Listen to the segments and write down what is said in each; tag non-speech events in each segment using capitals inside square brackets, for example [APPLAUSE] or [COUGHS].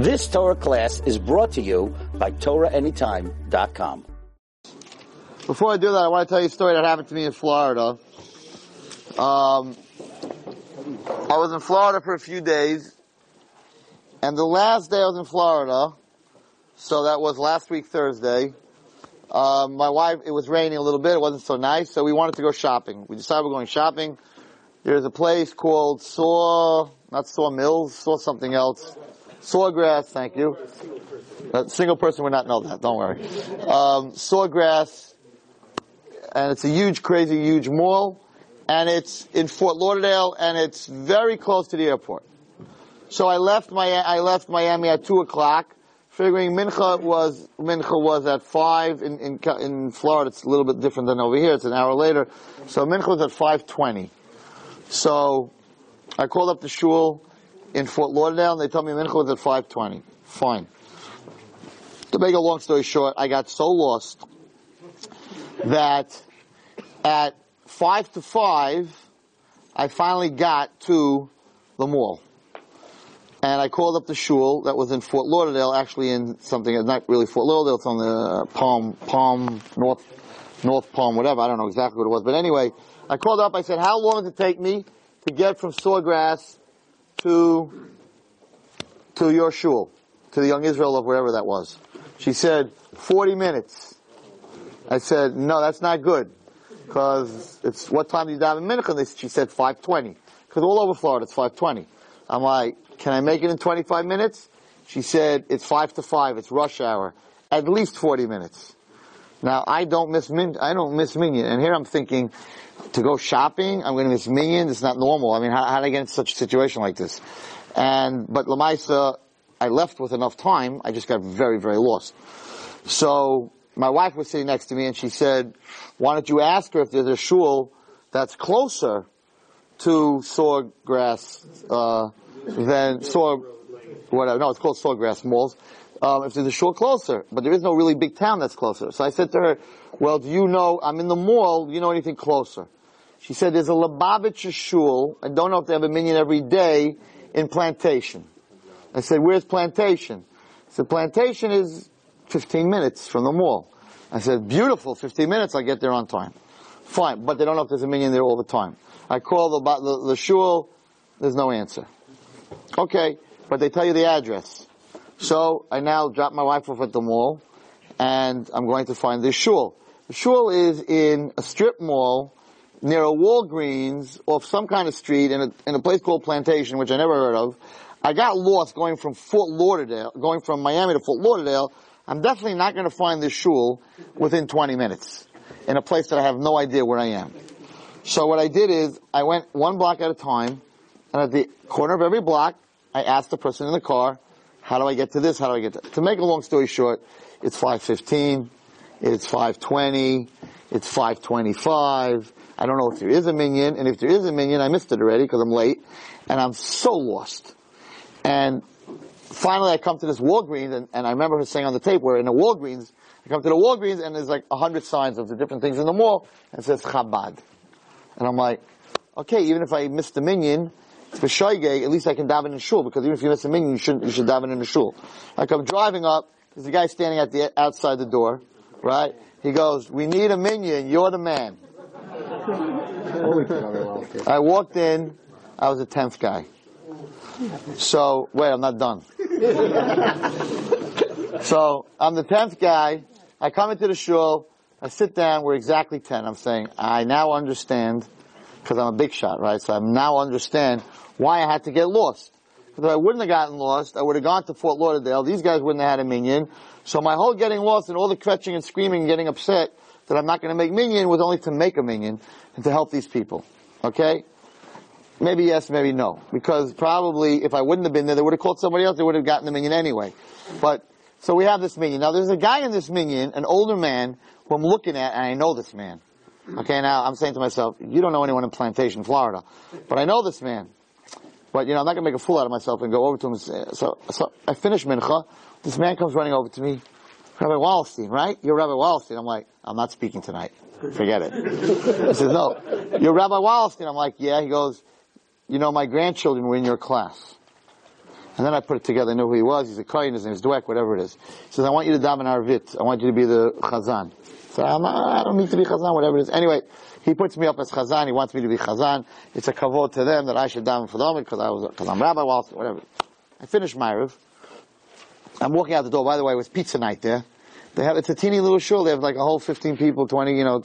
This Torah class is brought to you by TorahAnytime.com. Before I do that, I want to tell you a story that happened to me in Florida. Um, I was in Florida for a few days, and the last day I was in Florida, so that was last week Thursday, um, my wife, it was raining a little bit, it wasn't so nice, so we wanted to go shopping. We decided we're going shopping. There's a place called Saw, not Saw Mills, Saw something else. Sawgrass, thank you. A single person would not know that, don't worry. Um, Sawgrass, and it's a huge, crazy, huge mall, and it's in Fort Lauderdale, and it's very close to the airport. So I left my, I left Miami at two o'clock, figuring Mincha was, Mincha was at five, in, in, in Florida it's a little bit different than over here, it's an hour later, so Mincha was at 520. So, I called up the shul in Fort Lauderdale and they told me Mincha was at 520. Fine. To make a long story short, I got so lost that at five to five, I finally got to the mall. And I called up the shul that was in Fort Lauderdale, actually in something, not really Fort Lauderdale, it's on the uh, Palm, Palm, North, North Palm, whatever, I don't know exactly what it was. But anyway, I called up, I said, how long does it take me to get from Sawgrass to, to your shul, to the young Israel of wherever that was? She said, 40 minutes. I said, no, that's not good. Cause it's, what time do you daven mincha? She said 520. Cause all over Florida it's 520. I'm like, can I make it in 25 minutes? She said, it's 5 to 5, it's rush hour. At least 40 minutes. Now, I don't miss min, I don't miss minyan. And here I'm thinking, to go shopping, I'm going to miss minyan. It's not normal. I mean, how, how did I get in such a situation like this? And, but Lamaisa, I left with enough time. I just got very, very lost. So, my wife was sitting next to me and she said, why don't you ask her if there's a shul that's closer to Sawgrass, uh, than Saw, whatever, no, it's called Sawgrass Malls, um, if there's a shul closer, but there is no really big town that's closer. So I said to her, well, do you know, I'm in the mall, do you know anything closer? She said, there's a Lubavitcher shul, I don't know if they have a minyan every day, in Plantation. I said, where's Plantation? Said, Plantation is 15 minutes from the mall. I said, beautiful, 15 minutes, I'll get there on time. Fine, but they don't know if there's a minyan there all the time. I call the, the, the shul, there's no answer. Okay, but they tell you the address. So I now drop my wife off at the mall, and I'm going to find the shul. The shul is in a strip mall near a Walgreens off some kind of street in a, in a place called Plantation, which I never heard of. I got lost going from Fort Lauderdale, going from Miami to Fort Lauderdale. I'm definitely not going to find this shul within 20 minutes in a place that I have no idea where I am. So what I did is I went one block at a time, and at the corner of every block, I asked the person in the car, how do I get to this? How do I get to To make a long story short, it's 515, it's 520, it's 525. I don't know if there is a minyan, and if there is a minyan, I missed it already because I'm late, and I'm so lost. And finally I come to this Walgreens, and, and I remember her saying on the tape, we're in a Walgreens, I come to the Walgreens, and there's like a hundred signs of the different things in the mall, and it says Chabad. And I'm like, okay, even if I missed the minyan, for Shoigay, at least I can daven in the shul, because even if you miss a minyan, you should, you should daven in the shul. Like I'm driving up, there's a guy standing at the, outside the door, right? He goes, we need a minyan, you're the man. I walked in, I was the tenth guy. So, wait, I'm not done. so, I'm the tenth guy, I come into the shul, I sit down, we're exactly ten. I'm saying, I now understand, because I'm a big shot, right? So I now understand why I had to get lost. Because if I wouldn't have gotten lost, I would have gone to Fort Lauderdale, these guys wouldn't have had a minyan. So my whole getting lost and all the kvetching and screaming and getting upset that I'm not going to make minyan was only to make a minyan and to help these people. Okay? Maybe yes, maybe no. Because probably if I wouldn't have been there, they would have called somebody else, they would have gotten the minyan anyway. But, so we have this minyan. Now there's a guy in this minyan, an older man, who I'm looking at and I know this man. Okay, now I'm saying to myself, you don't know anyone in Plantation, Florida. But I know this man. But, you know, I'm not gonna make a fool out of myself and go over to him say, so, so I finish mincha. This man comes running over to me. Rabbi Wallerstein, right? You're Rabbi Wallerstein. I'm like, I'm not speaking tonight. Forget it. He says, no, you're Rabbi Wallerstein. I'm like, yeah. He goes, you know, my grandchildren were in your class. And then I put it together. I knew who he was. He's a Kohen. His name is Dweck, whatever it is. He says, I want you to daven Arvit. I want you to be the Chazan. So I'm, I don't need to be Chazan, whatever it is. Anyway, he puts me up as Chazan. He wants me to be Chazan. It's a kavod to them that I should daven for them because I was, because I'm Rabbi Walter, whatever. I finished Ma'ariv. I'm walking out the door. By the way, it was pizza night there. They have, it's a teeny little shul. They have like a whole 15 people, 20, you know.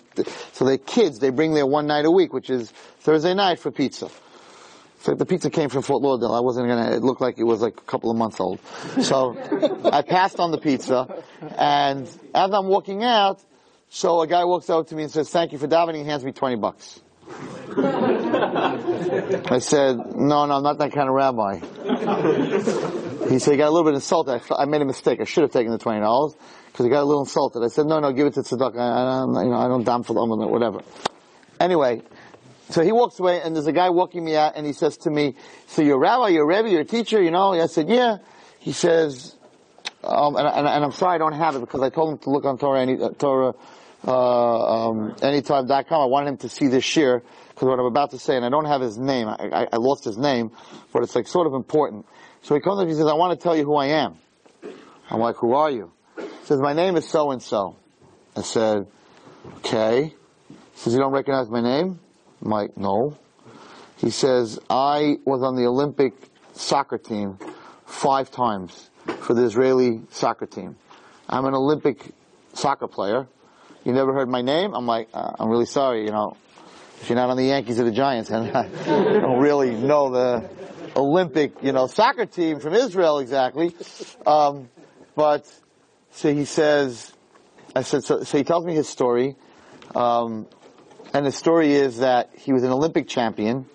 So they kids, they bring there one night a week, which is Thursday night for pizza. So the pizza came from Fort Lauderdale. I wasn't gonna, it looked like it was like a couple of months old. So I passed on the pizza and as I'm walking out, so a guy walks out to me and says, thank you for davening. He hands me 20 bucks. I said, no, no, I'm not that kind of rabbi. He said, he got a little bit insulted. I, I made a mistake. I should have taken the $20 because he got a little insulted. I said, no, no, give it to tzedakah. I, I, you know, I don't dam for them or whatever. Anyway, so he walks away and there's a guy walking me out and he says to me, so you're a rabbi, you're a you're a teacher, you know? I said, yeah. He says, um, and, and, and, I'm sorry I don't have it because I told him to look on Torah, any, uh, Torah, uh, um, anytime.com. I wanted him to see this year because what I'm about to say, and I don't have his name. I, I, I, lost his name, but it's like sort of important. So he comes up and he says, I want to tell you who I am. I'm like, who are you? He says, my name is so and so. I said, okay. He says, you don't recognize my name? I'm like, no. He says, I was on the Olympic soccer team five times for the Israeli soccer team. I'm an Olympic soccer player. You never heard my name? I'm like, uh, I'm really sorry, you know, if you're not on the Yankees or the Giants, and I don't really know the Olympic, you know, soccer team from Israel exactly. Um, but, so he says, I said, so, so he tells me his story. Um, and the story is that he was an Olympic champion,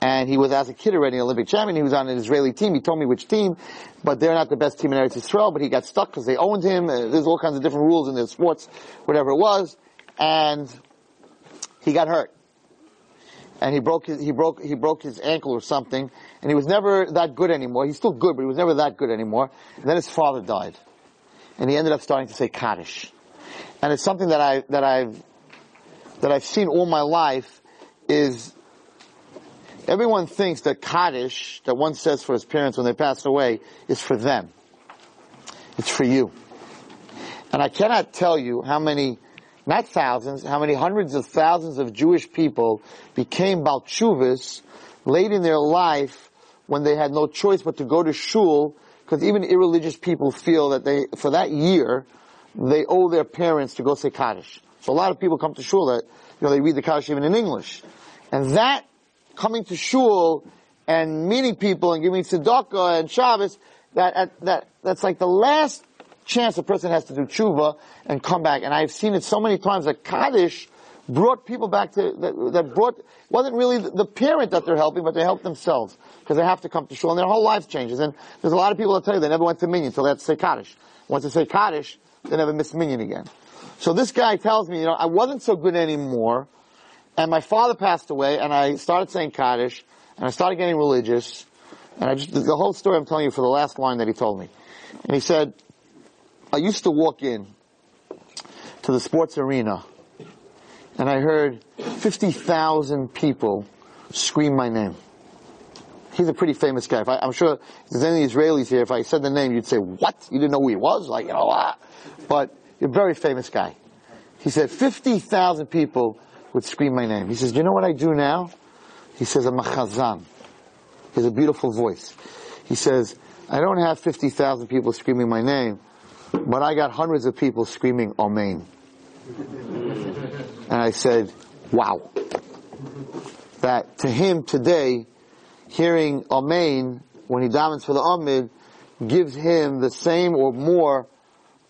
and he was as a kid already an Olympic champion. He was on an Israeli team. He told me which team, but they're not the best team in Eretz Yisrael. But he got stuck because they owned him. There's all kinds of different rules in their sports, whatever it was, and he got hurt. And he broke his, he broke, he broke his ankle or something, and he was never that good anymore. He's still good, but he was never that good anymore. And then his father died. And he ended up starting to say Kaddish. And it's something that I, that I've, that I've seen all my life is everyone thinks that Kaddish, that one says for his parents when they pass away, is for them. It's for you. And I cannot tell you how many, not thousands, how many hundreds of thousands of Jewish people became Balchuvis late in their life when they had no choice but to go to shul, because even irreligious people feel that they, for that year, they owe their parents to go say Kaddish. So a lot of people come to shul that, you know, they read the Kaddish even in English. And that coming to shul and meeting people and giving tzedakah and Shabbos, that, that, that's like the last chance a person has to do tshuva and come back. And I've seen it so many times that Kaddish brought people back to, that, that brought, wasn't really the parent that they're helping, but they help themselves. Because they have to come to shul and their whole life changes. And there's a lot of people that tell you they never went to minyan, so they have to say Kaddish. Once they say Kaddish, they never miss minyan again. So this guy tells me, you know, I wasn't so good anymore, and my father passed away, and I started saying Kaddish, and I started getting religious, and I just, the whole story I'm telling you for the last line that he told me. And he said, I used to walk in to the sports arena, and I heard 50,000 people scream my name. He's a pretty famous guy. I, am sure if there's any Israelis here, if I said the name, you'd say, what? You didn't know who he was? Like, you know, ah. But a very famous guy. He said 50,000 people would scream my name. He says, you know what I do now? He says, I'm a chazan. He has a beautiful voice. He says, I don't have 50,000 people screaming my name, but I got hundreds of people screaming Amen. And I said, wow. That to him today, hearing Amen when he davens for the Amud gives him the same or more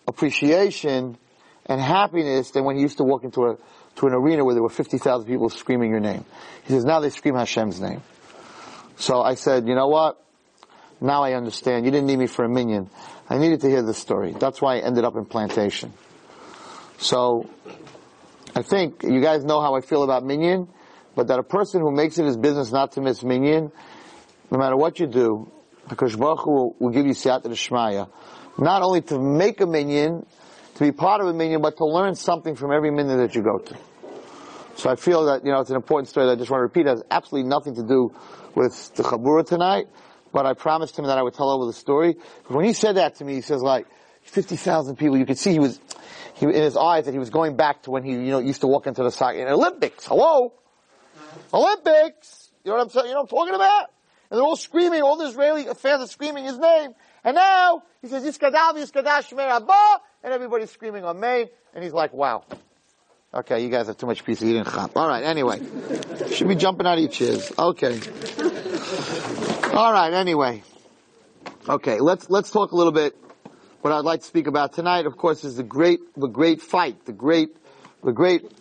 appreciation and happiness than when he used to walk into a to an arena where there were 50,000 people screaming your name. He says, now they scream Hashem's name. So I said, you know what? Now I understand. You didn't need me for a minyan. I needed to hear this story. That's why I ended up in plantation. So, I think you guys know how I feel about minyan, but that a person who makes it his business not to miss minyan, no matter what you do, because Baruch will, will give you siyat shmaya, not only to make a minyan, to be part of a minyan, but to learn something from every minyan that you go to. So I feel that, you know, it's an important story that I just want to repeat. It has absolutely nothing to do with the Chabura tonight, but I promised him that I would tell over the story. But when he said that to me, he says like, 50,000 people, you could see he was, he, in his eyes that he was going back to when he, you know, used to walk into the soccer, in Olympics, hello? Olympics! You know what I'm saying? You know what I'm talking about? And they're all screaming, all the Israeli fans are screaming his name. And now, he says, Yiskadav, Yiskadash, Abba, and everybody's screaming on May, and he's like, wow. Okay, you guys have too much piece of eating chap. Alright, anyway. Should be jumping out of your chairs. Okay. Alright, anyway. Okay, let's, let's talk a little bit. What I'd like to speak about tonight, of course, is the great, the great fight, the great, the great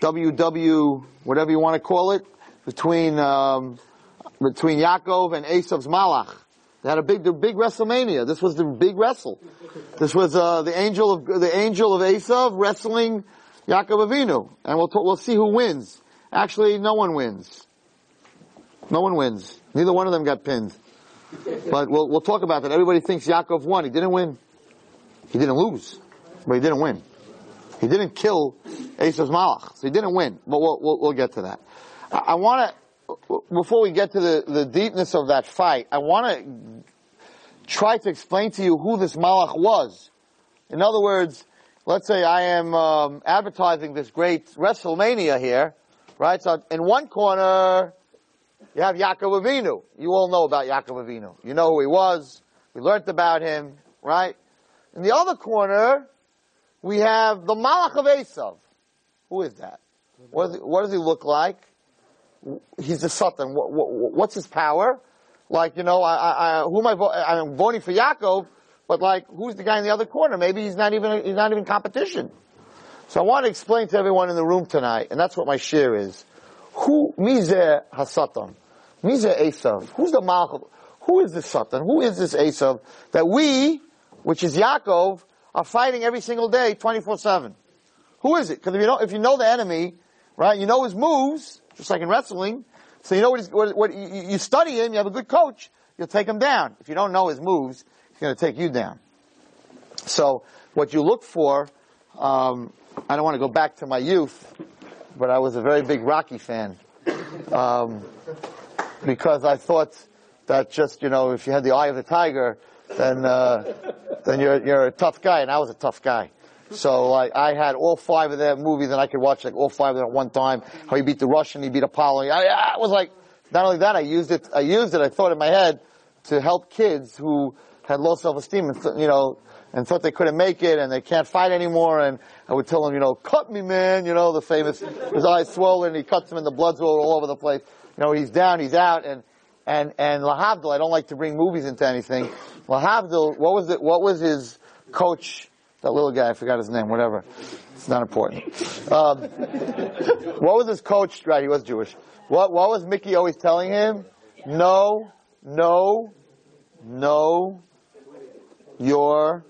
WW, whatever you want to call it, between, um, between Yaakov and Esav's Malach. They had a big, the big WrestleMania. This was the big wrestle. This was, uh, the angel of, the angel of Esav wrestling Yaakov Avinu. And we'll, talk, we'll see who wins. Actually, no one wins. No one wins. Neither one of them got pinned. But we'll, we'll talk about that. Everybody thinks Yaakov won. He didn't win. He didn't lose. But he didn't win. He didn't kill Esav's Malach. So he didn't win. But we'll, we'll, we'll get to that. I, I want to, before we get to the, the deepness of that fight, I want to try to explain to you who this Malach was. In other words, let's say I am um, advertising this great WrestleMania here, right? So in one corner, you have Yaakov Avinu. You all know about Yaakov Avinu. You know who he was. We learned about him, right? In the other corner, we have the Malach of Esav. Who is that? What does, he, what does he look like? He's a Satan. What, what, what's his power? Like, you know, I, I, who am I, vo- I'm voting for Yaakov, but like, who's the guy in the other corner? Maybe he's not even, he's not even competition. So I want to explain to everyone in the room tonight, and that's what my share is. Who, mize hasatan? Mize Esav? Who's the Malach? Who is this Satan? Who is this Esav that we, which is Yaakov, are fighting every single day, 24-7? Who is it? Because if you know, if you know the enemy, right, you know his moves, just like in wrestling, so you know what, what, what you study him, you have a good coach, you'll take him down. If you don't know his moves, he's going to take you down. So what you look for, um, I don't want to go back to my youth, but I was a very big Rocky fan. Um, because I thought that just, you know, if you had the eye of the tiger, then, uh, then you're, you're a tough guy, and I was a tough guy. So like I had all five of their movies and I could watch like all five of them at one time. How he beat the Russian, he beat Apollo. I, I was like, not only that, I used it, I used it, I thought in my head to help kids who had low self-esteem and, th- you know, and thought they couldn't make it and they can't fight anymore and I would tell them, you know, cut me man, you know, the famous, his eyes swollen, and he cuts him and the blood's all over the place. You know, he's down, he's out and, and, and Lahavdil, I don't like to bring movies into anything. Lahavdil, what was it, what was his coach, that little guy, I forgot his name, whatever. It's not important. Um, what was his coach, right, he was Jewish. What, what was Mickey always telling him? No, no, no, your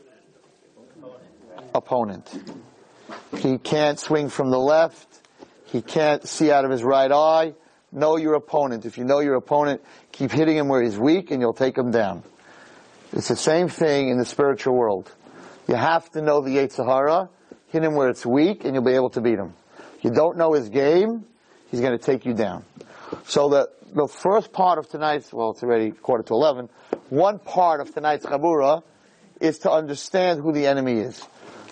opponent. He can't swing from the left. He can't see out of his right eye. Know your opponent. If you know your opponent, keep hitting him where he's weak and you'll take him down. It's the same thing in the spiritual world. You have to know the Yetzer Hara, hit him where it's weak, and you'll be able to beat him. You don't know his game, he's going to take you down. So the, the first part of tonight's, well, it's already quarter to 11, one part of tonight's Chabura is to understand who the enemy is.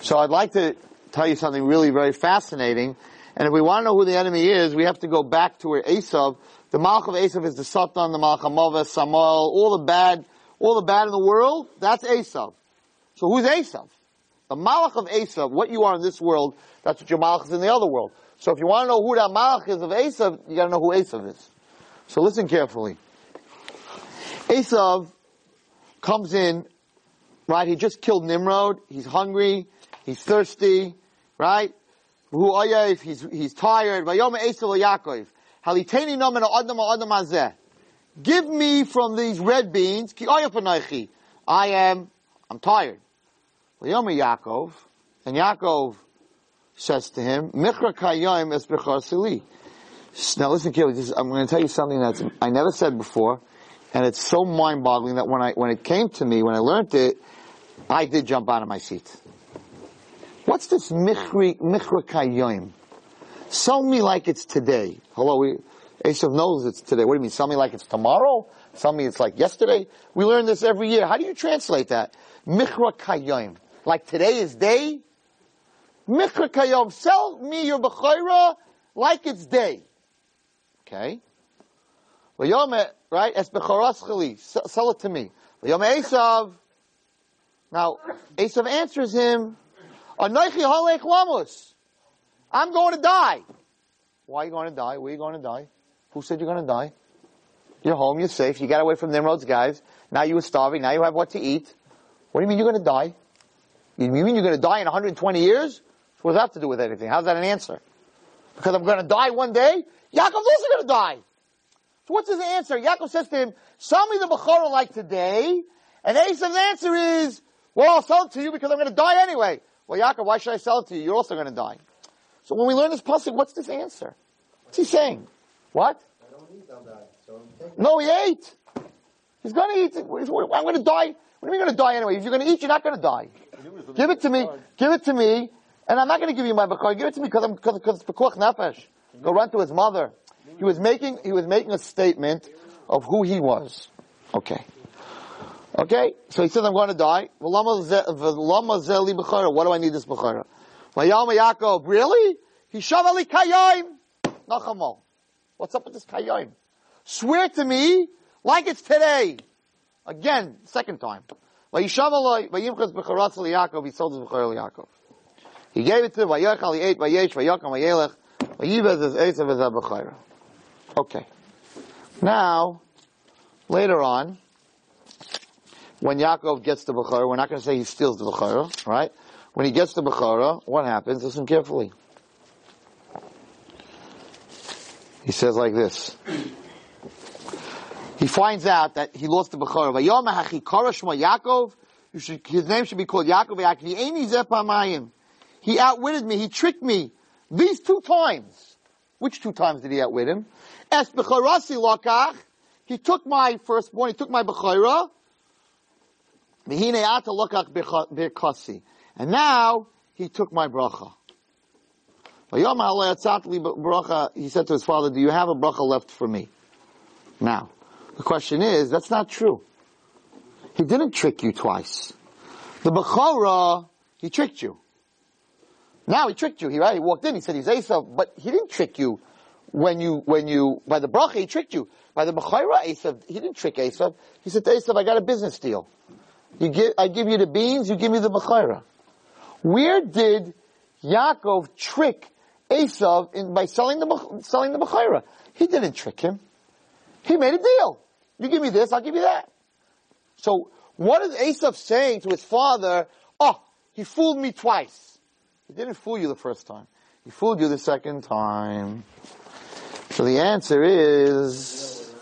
So I'd like to tell you something really very fascinating. And if we want to know who the enemy is, we have to go back to where Esav, the Malach of Esav is the Satan, the Malach of Samael, all the bad, all the bad in the world, that's Esav. So who's Esav? The Malach of Esav, what you are in this world, that's what your Malach is in the other world. So if you want to know who that Malach is of Esav, you gotta know who Esav is. So listen carefully. Esav comes in, right, he just killed Nimrod, he's hungry, he's thirsty, right? Who he's, he's tired, adam. Give me from these red beans, I am, I'm tired. And Yaakov says to him, sili. Now listen carefully, I'm going to tell you something that I never said before, and it's so mind-boggling that when I, when it came to me, when I learned it, I did jump out of my seat. What's this Michri, Michra kayim? Sell me like it's today. Hello, we, Esav knows it's today. What do you mean? Sell me like it's tomorrow? Some me it's like yesterday. We learn this every year. How do you translate that? Michra kayom. Like today is day. Michra kayom. Sell me your bechayra like it's day. Okay. Right? Es Sell it to me. Esav. Now, Esav answers him, Anoichi halech lamus. I'm going to die. Why are you going to die? Where are you going to die? Who said you're going to die? You're home, you're safe, you got away from Nimrod's guys. Now you were starving, now you have what to eat. What do you mean you're going to die? You mean you're going to die in 120 years? What does that have to do with anything? How's that an answer? Because I'm going to die one day? Yaakov's also going to die. What's his answer? Yaakov says to him, sell me the Bechorah like today. And Esav's answer is, well, I'll sell it to you because I'm going to die anyway. Well, Yaakov, why should I sell it to you? You're also going to die. So when we learn this pasuk, what's this answer? What's he saying? What? I don't eat, I'll die. So no, he ate. He's going to eat. I'm going to die. What are you going to die anyway? If you're going to eat, you're not going to die. Give it to me. Give it to me. And I'm not going to give you my bakar. Give it to me because I'm because it's pekuach nefesh. Go run to his mother. He was making he was making a statement of who he was. Okay. Okay, so he says, I'm going to die. What do I need this? Vayama Yaakov, really? Hishavali kayoim. Nachamo. What's up with this kayoim? Swear to me like it's today. Again, second time. He sold his bechara Yaakov. He gave it to him, vayachal, he ate, vayesh, vayakam, vayelech, vayivez as esav bechara. Okay. Now, later on, when Yaakov gets the Bechara, we're not going to say he steals the Bechara, right? When he gets the Bechara, what happens? Listen carefully. He says like this. He finds out that he lost the should, his name should be called Yaakov He outwitted me, he tricked me. These two times. Which two times did he outwit him? Es Becharasi Lokach. He took my firstborn, he took my Bechara, and now he took my bracha. He said to his father, do you have a bracha left for me? Now, the question is, that's not true. He didn't trick you twice. The Bechorah, he tricked you. Now he tricked you. He, right, he walked in, he said he's Esav, but he didn't trick you when you, when you, by the bracha, he tricked you. By the Bechorah, Esav, he didn't trick Esav. He said to Esav, I got a business deal. You give, I give you the beans, you give me the Bechaira. Where did Yaakov trick Esav in, by selling the, selling the Bechaira? He didn't trick him. He made a deal. You give me this, I'll give you that. So, what is Esav saying to his father? Oh, he fooled me twice. He didn't fool you the first time. He fooled you the second time. The answer is,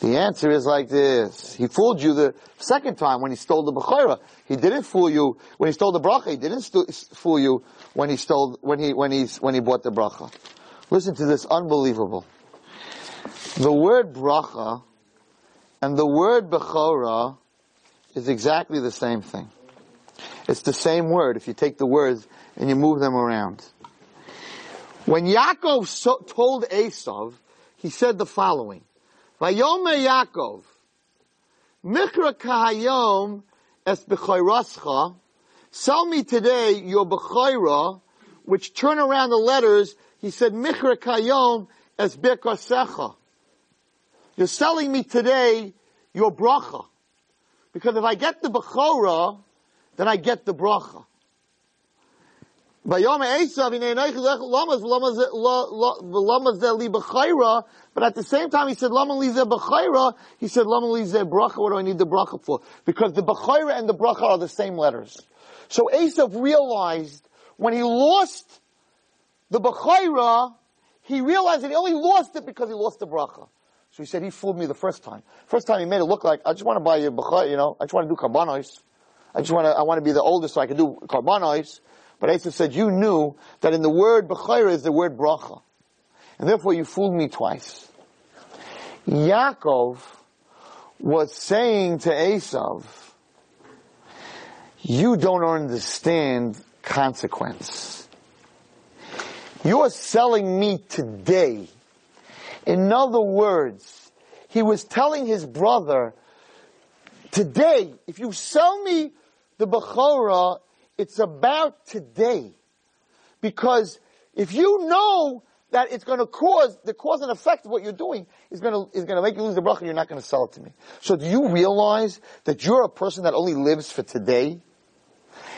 the answer is like this. He fooled you the second time when he stole the Bechira. He didn't fool you when he stole the bracha. He didn't fool you when he stole, when he, when he, when he bought the bracha. Listen to this unbelievable. The word bracha and the word Bechora is exactly the same thing. It's the same word if you take the words and you move them around. When Yaakov so, told Esav, he said the following. Vayome Yaakov, Mikra kahayom es b'chayrascha, sell me today your b'chayra, which turn around the letters, he said, Mikra kayom es b'kasecha. You're selling me today your bracha. Because if I get the b'chora, then I get the bracha. But at the same time he said, Lama lize b'chayra, he said, Lama lize bracha, what do I need the bracha for? Because the b'chayra and the bracha are the same letters. So Esav realized when he lost the b'chayra, he realized that he only lost it because he lost the bracha. So he said, he fooled me the first time. First time he made it look like, I just want to buy you b'chayra, you know, I just want to do karbanos. I just want to, I want to be the oldest so I can do karbanos. But Esav said, you knew that in the word Bechayra is the word Bracha. And therefore you fooled me twice. Yaakov was saying to Esav, you don't understand consequence. You're selling me today. In other words, he was telling his brother, today, if you sell me the Bechorah, it's about today. Because if you know that it's going to cause, the cause and effect of what you're doing is going to, is going to make you lose the bracha, you're not going to sell it to me. So do you realize that you're a person that only lives for today?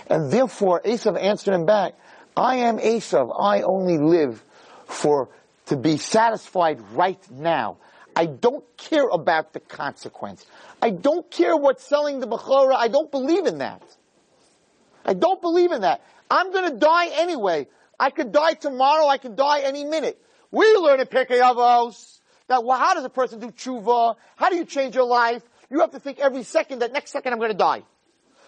And therefore, Esav answered him back, I am Esav. I only live for, to be satisfied right now. I don't care about the consequence. I don't care what's selling the Bechorah. I don't believe in that. I don't believe in that. I'm gonna die anyway. I could die tomorrow. I could die any minute. We learn in Pirkei Avos that well, how does a person do tshuva? How do you change your life? You have to think every second that next second I'm gonna die.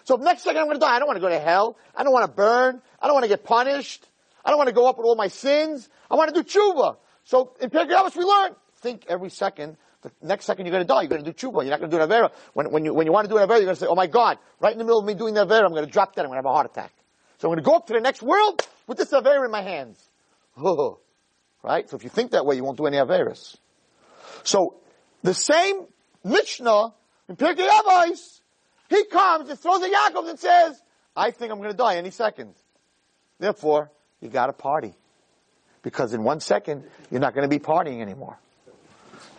So next second I'm gonna die, I don't want to go to hell. I don't want to burn. I don't want to get punished. I don't want to go up with all my sins. I want to do tshuva. So in Pirkei Avos we learn, think every second the next second you're going to die. You're going to do tshuva. You're not going to do an avera. When, when you when you want to do an avera, you're going to say, "Oh my God!" Right in the middle of me doing the avera, I'm going to drop dead. I'm going to have a heart attack. So I'm going to go up to the next world with this avera in my hands. [LAUGHS] right? So if you think that way, you won't do any averas. So the same Mishnah in Pirkei Avos, he comes and throws a Yaakov and says, "I think I'm going to die any second. Therefore, you got to party because in one second you're not going to be partying anymore.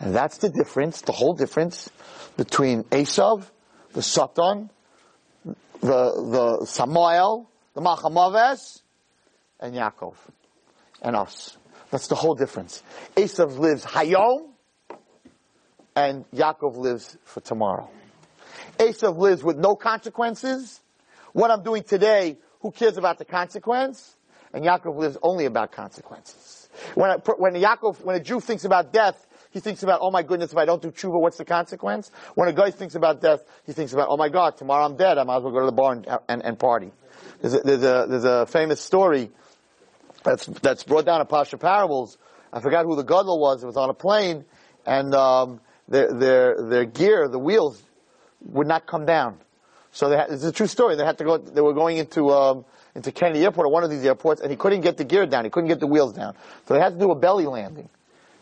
And that's the difference, the whole difference between Esav, the Satan, the, the Samael, the Machamaves, and Yaakov, and us. That's the whole difference. Esav lives Hayom, and Yaakov lives for tomorrow. Esav lives with no consequences. What I'm doing today, who cares about the consequence? And Yaakov lives only about consequences. When, a, when Yaakov, when a Jew thinks about death, he thinks about, oh my goodness, if I don't do tshuva, what's the consequence? When a guy thinks about death, he thinks about, oh my God, tomorrow I'm dead. I might as well go to the bar and, and, and party. There's a, there's a, there's a famous story that's, that's brought down in Pasha Parables. I forgot who the gadol was. It was on a plane, and um, their, their, their gear, the wheels, would not come down. So they had, it's a true story. They had to go. They were going into um, into Kennedy Airport or one of these airports, and he couldn't get the gear down. He couldn't get the wheels down. So they had to do a belly landing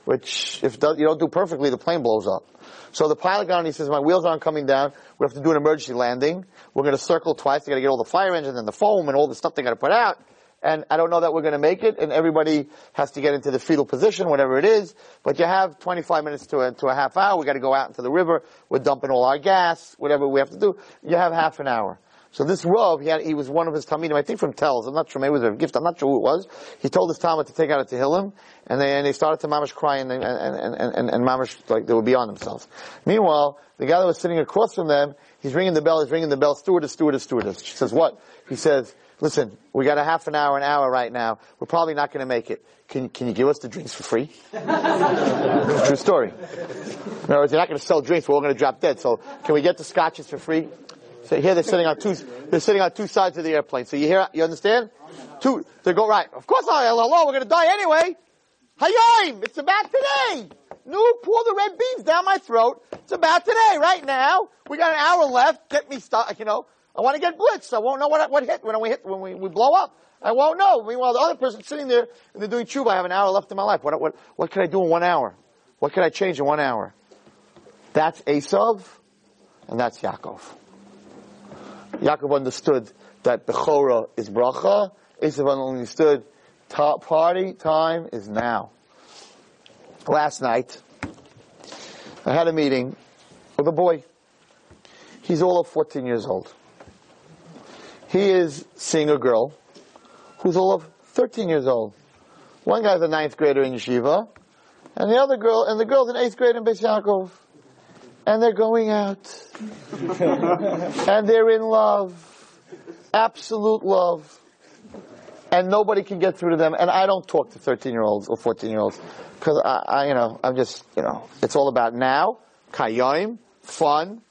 which if you don't do perfectly, the plane blows up. So the pilot got on, he says, my wheels aren't coming down. We have to do an emergency landing. We're going to circle twice. They got to get all the fire engines and the foam and all the stuff they got to put out. And I don't know that we're going to make it. And everybody has to get into the fetal position, whatever it is. But you have 25 minutes to a, to a half hour. We got to go out into the river. We're dumping all our gas, whatever we have to do. You have half an hour. So this Rav, he, had, he was one of his Talmidim, I think from Telz, I'm not sure, maybe it was a gift, I'm not sure who it was. He told his Talmud to take out a Tehillim, and they, and they started to mamish cry and, and, and, and, and mamish, like they were beyond themselves. Meanwhile, the guy that was sitting across from them, he's ringing the bell, he's ringing the bell, stewardess, stewardess, stewardess. She says, what? He says, listen, we got a half an hour, an hour right now, we're probably not gonna make it. Can, can you give us the drinks for free? [LAUGHS] True story. In other words, you're not gonna sell drinks, we're all gonna drop dead, so can we get the scotches for free? So here they're sitting on two, they're sitting on two sides of the airplane. So you hear, you understand? Two, they go right. Of course I, hello, we're gonna die anyway. Hayim, it's about today. No, pour the red beans down my throat. It's about today, right now. We got an hour left. Get me stuck, you know. I want to get blitzed. I won't know what, what hit when we hit, when we, we blow up. I won't know. Meanwhile, the other person's sitting there and they're doing tshuva. I have an hour left in my life. What, what, what can I do in one hour? What can I change in one hour? That's Esav and that's Yaakov. Yaakov understood that the Chora is bracha. Esav understood ta- party time is now. Last night, I had a meeting with a boy. He's all of 14 years old. He is seeing a girl who's all of 13 years old. One guy's a ninth grader in yeshiva, and the other girl, and the girl's an eighth grader in Beis Yaakov and they're going out. and they're in love. Absolute love. And nobody can get through to them. And I don't talk to 13 year olds or 14 year olds. Cause I, I, you know, I'm just, you know, it's all about now, kayim, fun,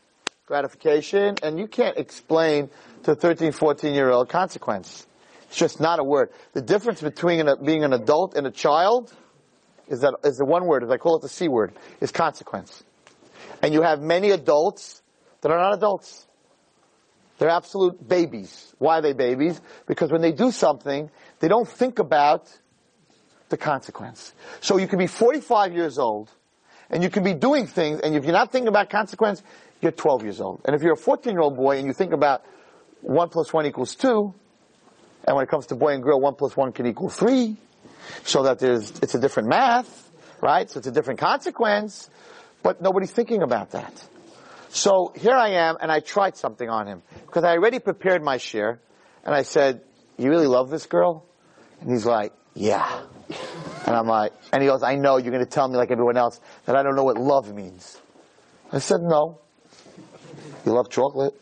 gratification, and you can't explain to a 13, 14 year old consequence. It's just not a word. The difference between an, being an adult and a child is that, is the one word, as I call it the C word, is consequence. And you have many adults that are not adults. They're absolute babies. Why are they babies? Because when they do something, they don't think about the consequence. So you can be 45 years old and you can be doing things, and if you're not thinking about consequence, you're 12 years old. And if you're a 14 year old boy and you think about 1 plus 1 equals 2, and when it comes to boy and girl, 1 plus 1 can equal 3, so that there's, it's a different math, right? So it's a different consequence, but nobody's thinking about that. So here I am, and I tried something on him, because I already prepared my share, and I said, you really love this girl? And he's like, yeah. And I'm like, and he goes, I know you're going to tell me like everyone else that I don't know what love means. I said, no. You love chocolate.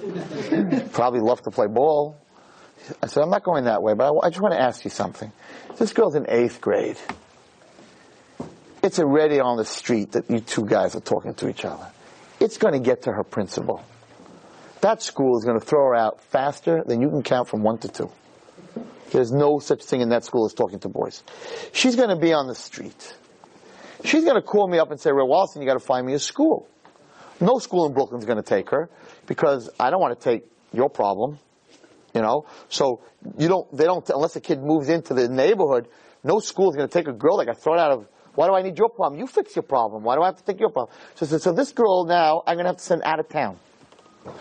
[LAUGHS] Probably love to play ball. I said, I'm not going that way, but I, I just want to ask you something. This girl's in eighth grade. It's already on the street that you two guys are talking to each other. It's going to get to her principal. That school is going to throw her out faster than you can count from one to two. There's no such thing in that school as talking to boys. She's going to be on the street. She's going to call me up and say, Ray Wallerstein, you got to find me a school. No school in Brooklyn is going to take her because I don't want to take your problem. You know, so you don't. They don't unless a kid moves into the neighborhood. No school is going to take a girl that got thrown out of. Why do I need your problem? You fix your problem. Why do I have to take your problem? So, so, so this girl now, I'm going to have to send out of town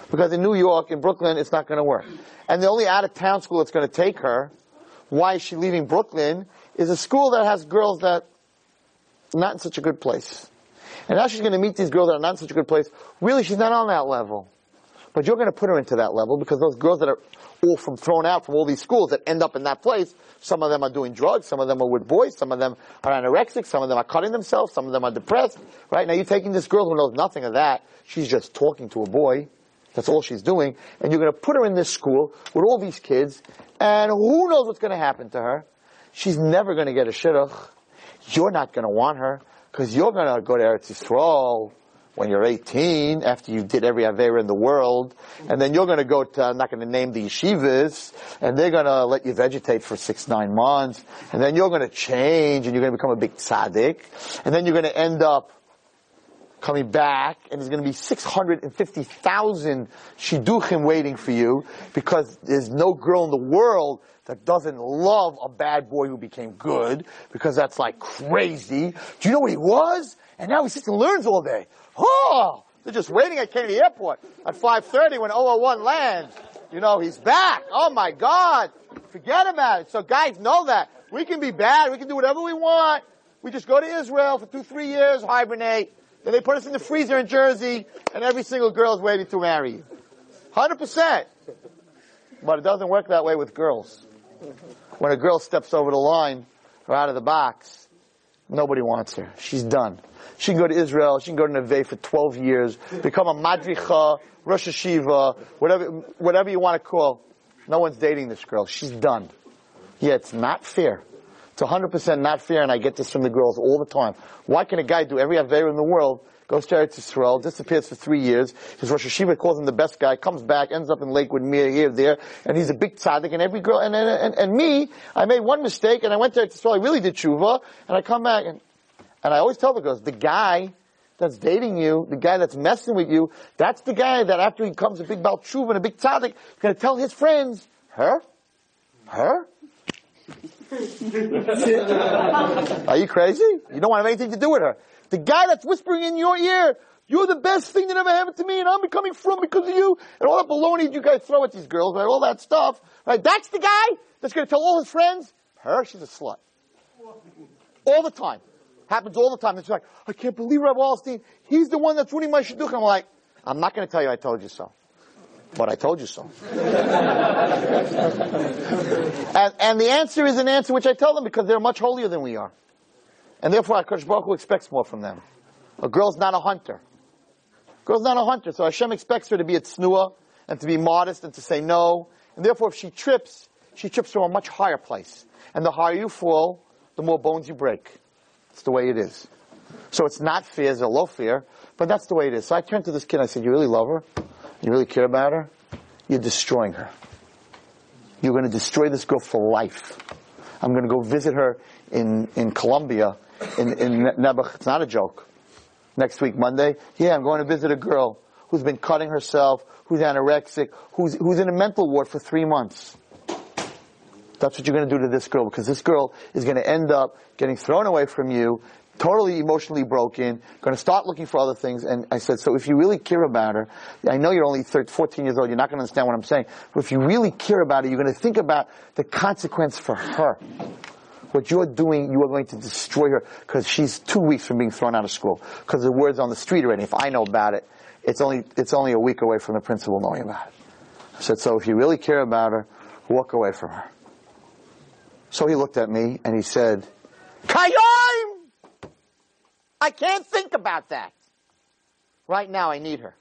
because in New York, in Brooklyn, it's not going to work. And the only out of town school that's going to take her, why is she leaving Brooklyn, is a school that has girls that not in such a good place. And now she's going to meet these girls that are not in such a good place. Really, she's not on that level. But you're going to put her into that level because those girls that are all from thrown out from all these schools that end up in that place, some of them are doing drugs, some of them are with boys, some of them are anorexic, some of them are cutting themselves, some of them are depressed. Right now, you're taking this girl who knows nothing of that. She's just talking to a boy. That's all she's doing. And you're going to put her in this school with all these kids, and who knows what's going to happen to her? She's never going to get a shidduch. You're not going to want her because you're going to go to Eretz Yisrael when you're 18, after you did every Avera in the world, and then you're going to go to, I'm not going to name the yeshivas, and they're going to let you vegetate for six, nine months, and then you're going to change, and you're going to become a big tzaddik, and then you're going to end up coming back, and there's going to be 650,000 shidduchim waiting for you, because there's no girl in the world that doesn't love a bad boy who became good, because that's like crazy. Do you know what he was? And now he sits and learns all day. Oh, they're just waiting at Kennedy Airport at 5.30 when 001 lands. You know, he's back. Oh my God. Forget about it. So guys, know that. We can be bad. We can do whatever we want. We just go to Israel for two, three years, hibernate. Then they put us in the freezer in Jersey, and every single girl is waiting to marry you. 100%. But it doesn't work that way with girls. When a girl steps over the line or out of the box, nobody wants her. She's done. She can go to Israel. She can go to Neve for 12 years, become a madricha, Rosh Hashiva, whatever, whatever you want to call. No one's dating this girl. She's done. Yeah, it's not fair. It's 100% not fair, and I get this from the girls all the time. Why can a guy do every Aveira in the world, goes to Eretz Yisrael, disappears for three years, his Rosh Hashiva calls him the best guy, comes back, ends up in Lakewood, Mir, here, there, and he's a big tzaddik, and every girl, and, and, and, and me, I made one mistake, and I went to Eretz Yisrael, I really did tshuva, and I come back, and and I always tell the girls, the guy that's dating you, the guy that's messing with you, that's the guy that after he comes a big Balchuv and a big tzaddik, going to tell his friends, her? Her? [LAUGHS] Are you crazy? You don't want to have anything to do with her. The guy that's whispering in your ear, you're the best thing that ever happened to me and I'm becoming from because of you, and all that baloney you guys throw at these girls, right? All that stuff, right? That's the guy that's going to tell all his friends, her, she's a slut. All the time. Happens all the time. It's like, I can't believe Reb Wallerstein. He's the one that's ruining my shidduch. I'm like, I'm not going to tell you I told you so. But I told you so. [LAUGHS] and, and, the answer is an answer which I tell them because they're much holier than we are. And therefore, HaKadosh Baruch Hu expects more from them. A girl's not a hunter. A girl's not a hunter, so Hashem expects her to be a tznuah and to be modest and to say no. And therefore, if she trips, she trips from a much higher place. And the higher you fall, the more bones you break. It's the way it is. So it's not fear, it's a low fear, but that's the way it is. So I turned to this kid and I said, you really love her? You really care about her? You're destroying her. You're going to destroy this girl for life. I'm going to go visit her in, in Colombia, in, in Nebuch. It's not a joke. Next week, Monday. Yeah, I'm going to visit a girl who's been cutting herself, who's anorexic, who's, who's in a mental ward for three months. That's what you're going to do to this girl because this girl is going to end up getting thrown away from you totally emotionally broken, going to start looking for other things. And I said, so if you really care about her, I know you're only 13, 14 years old, you're not going to understand what I'm saying, but if you really care about her, you're going to think about the consequence for her. What you're doing, you are going to destroy her because she's two weeks from being thrown out of school. Because the word's on the street already. If I know about it, it's only, it's only a week away from the principal knowing about it. I said, so if you really care about her, walk away from her. So he looked at me and he said, Kayim! I can't think about that. Right now I need her.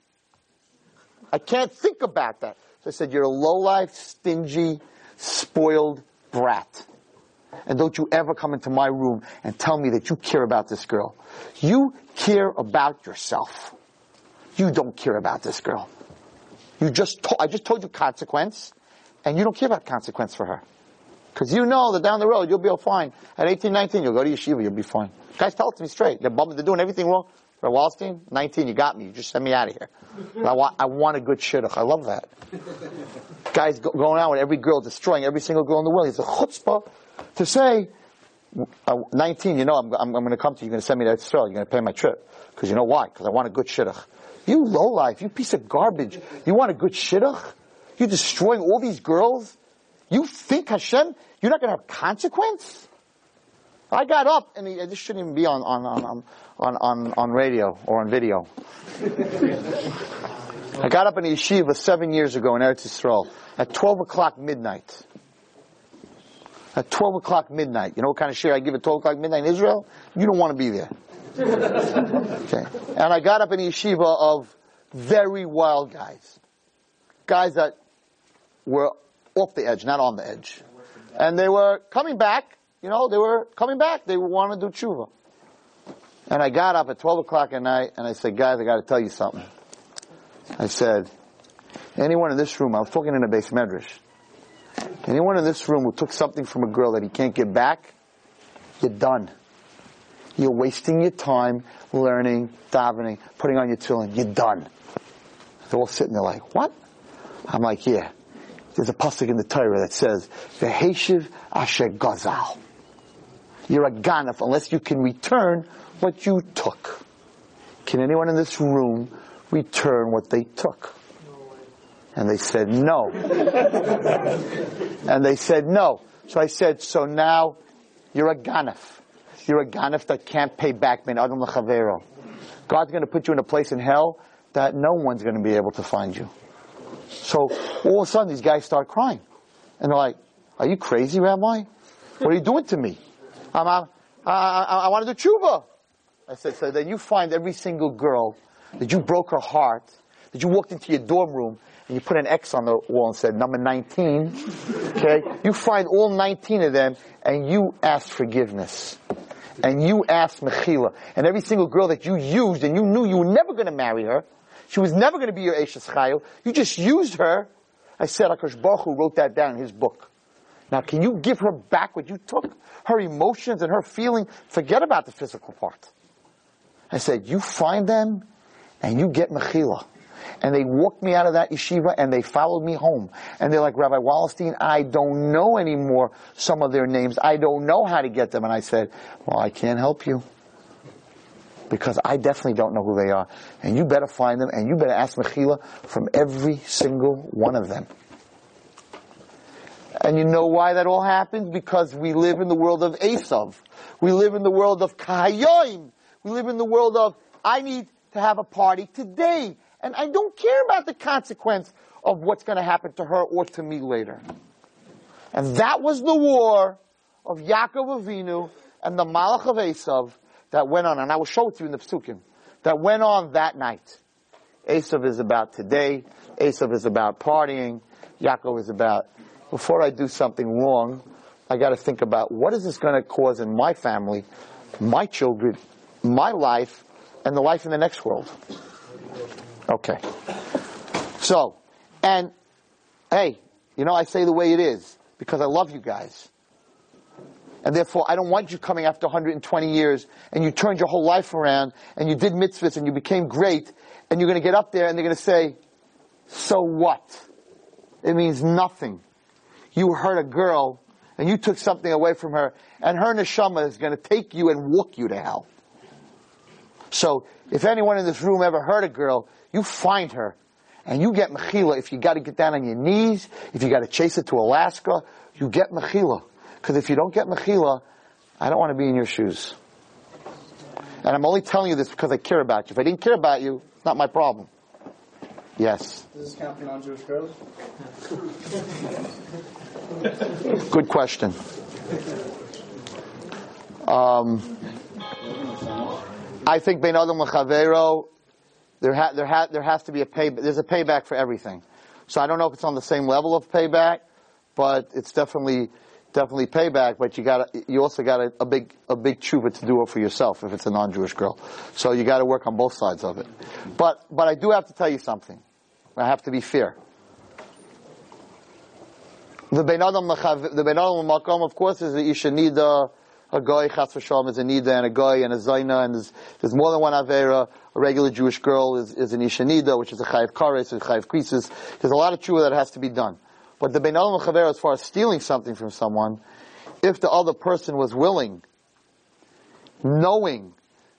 I can't think about that. So I said, you're a low-life, stingy, spoiled brat. And don't you ever come into my room and tell me that you care about this girl. You care about yourself. You don't care about this girl. You just, to- I just told you consequence, and you don't care about consequence for her. Because you know that down the road you'll be all fine. At 18, 19, you'll go to yeshiva, you'll be fine. Guys, tell it to me straight. They're, bumming, they're doing everything wrong. For Wallerstein, 19, you got me. You just send me out of here. But I want, I want a good shidduch. I love that. Guys go, going out with every girl, destroying every single girl in the world. It's a chutzpah to say, uh, 19, you know, I'm, I'm, I'm going to come to you. You're going to send me to Israel. You're going to pay my trip. Because you know why? Because I want a good shidduch. You low life, you piece of garbage. You want a good shidduch? You're destroying all these girls? You think Hashem, you're not going to have consequence? I got up, and he, this shouldn't even be on, on, on, on, on, on radio or on video. [LAUGHS] I got up in the yeshiva seven years ago in Eretz Yisrael at 12 o'clock midnight. At 12 o'clock midnight. You know what kind of share I give at 12 o'clock midnight in Israel? You don't want to be there. [LAUGHS] Okay. And I got up in the yeshiva of very wild guys. Guys that were off the edge, not on the edge. And they were coming back, you know, they were coming back. They wanted to do tshuva. And I got up at 12 o'clock at night and I said, guys, I got to tell you something. I said, anyone in this room, I was talking in a base medrash, anyone in this room who took something from a girl that he can't get back, you're done. You're wasting your time learning, davening, putting on your tefillin. You're done. They're all sitting there like, what? I'm like, yeah. There's a pasuk in the Torah that says, "Veheshiv asher gazal." You're a ganef unless you can return what you took. Can anyone in this room return what they took? And they said no. and they said no. So I said, so now you're a ganef. You're a ganef that can't pay back adam. God's going to put you in a place in hell that no one's going to be able to find you. So all of a sudden these guys start crying. And they're like, are you crazy, Rabbi? What are you doing to me? I'm, I'm, I, I, I want to do tshuva. I said, so then you find every single girl that you broke her heart, that you walked into your dorm room and you put an X on the wall and said number 19. Okay? You find all 19 of them and you ask forgiveness. And you ask mechila. And every single girl that you used and you knew you were never going to marry her, she was never going to be your Eshes Chayo, you just used her. I said, Akash Baruch wrote that down in his book. Now, can you give her back what you took? Her emotions and her feeling. Forget about the physical part. I said, you find them and you get mechila. And they walked me out of that yeshiva and they followed me home. And they're like, Rabbi Wallerstein, I don't know anymore some of their names. I don't know how to get them. And I said, well, I can't help you. Because I definitely don't know who they are. And you better find them and you better ask Mechila from every single one of them. And you know why that all happens? Because we live in the world of Esav. We live in the world of Kahayoim. We live in the world of, I need to have a party today. And I don't care about the consequence of what's going to happen to her or to me later. And that was the war of Yaakov Avinu and the Malach of Esav that went on. And I will show it to you in the Psukim. That went on that night. Esav is about today. Esav is about partying. Yaakov is about, before I do something wrong, I got to think about what is this going to cause in my family, my children, my life, and the life in the next world. Okay. So, and hey, you know, I say the way it is because I love you guys. And therefore, I don't want you coming after 120 years and you turned your whole life around and you did mitzvahs and you became great and you're going to get up there and they're going to say, so what? It means nothing. You hurt a girl and you took something away from her and her neshama is going to take you and walk you to hell. So if anyone in this room ever hurt a girl, you find her and you get mechila. If you got to get down on your knees, if you got to chase it to Alaska, you get mechila. Because if you don't get mechila, I don't want to be in your shoes. And I'm only telling you this because I care about you. If I didn't care about you, it's not my problem. Yes. Does this count for non-Jewish girls? [LAUGHS] Good question. Um, I think Ben Adam Lechavero, there, ha- there, ha- there has to be a pay, there's a payback for everything. So I don't know if it's on the same level of payback, but it's definitely, definitely payback, but you got you also got a, a, big, a big tshuva to do it for yourself if it's a non-Jewish girl. So you got to work on both sides of it. But, but I do have to tell you something. I have to be fair. The Ben Adam, the Ben Adam of course, is that you the Isha Nida, a guy, Chas v'shalom, is a Nida, and a guy, and a Zaina, and there's, there's more than one Avera. A regular Jewish girl is, is an Isha Nida, which is a Chayiv Kares, a Chayiv Krisis. There's a lot of tshuva that has to be done. But the Ben Adam Chavera, as far as stealing something from someone, if the other person was willing, knowing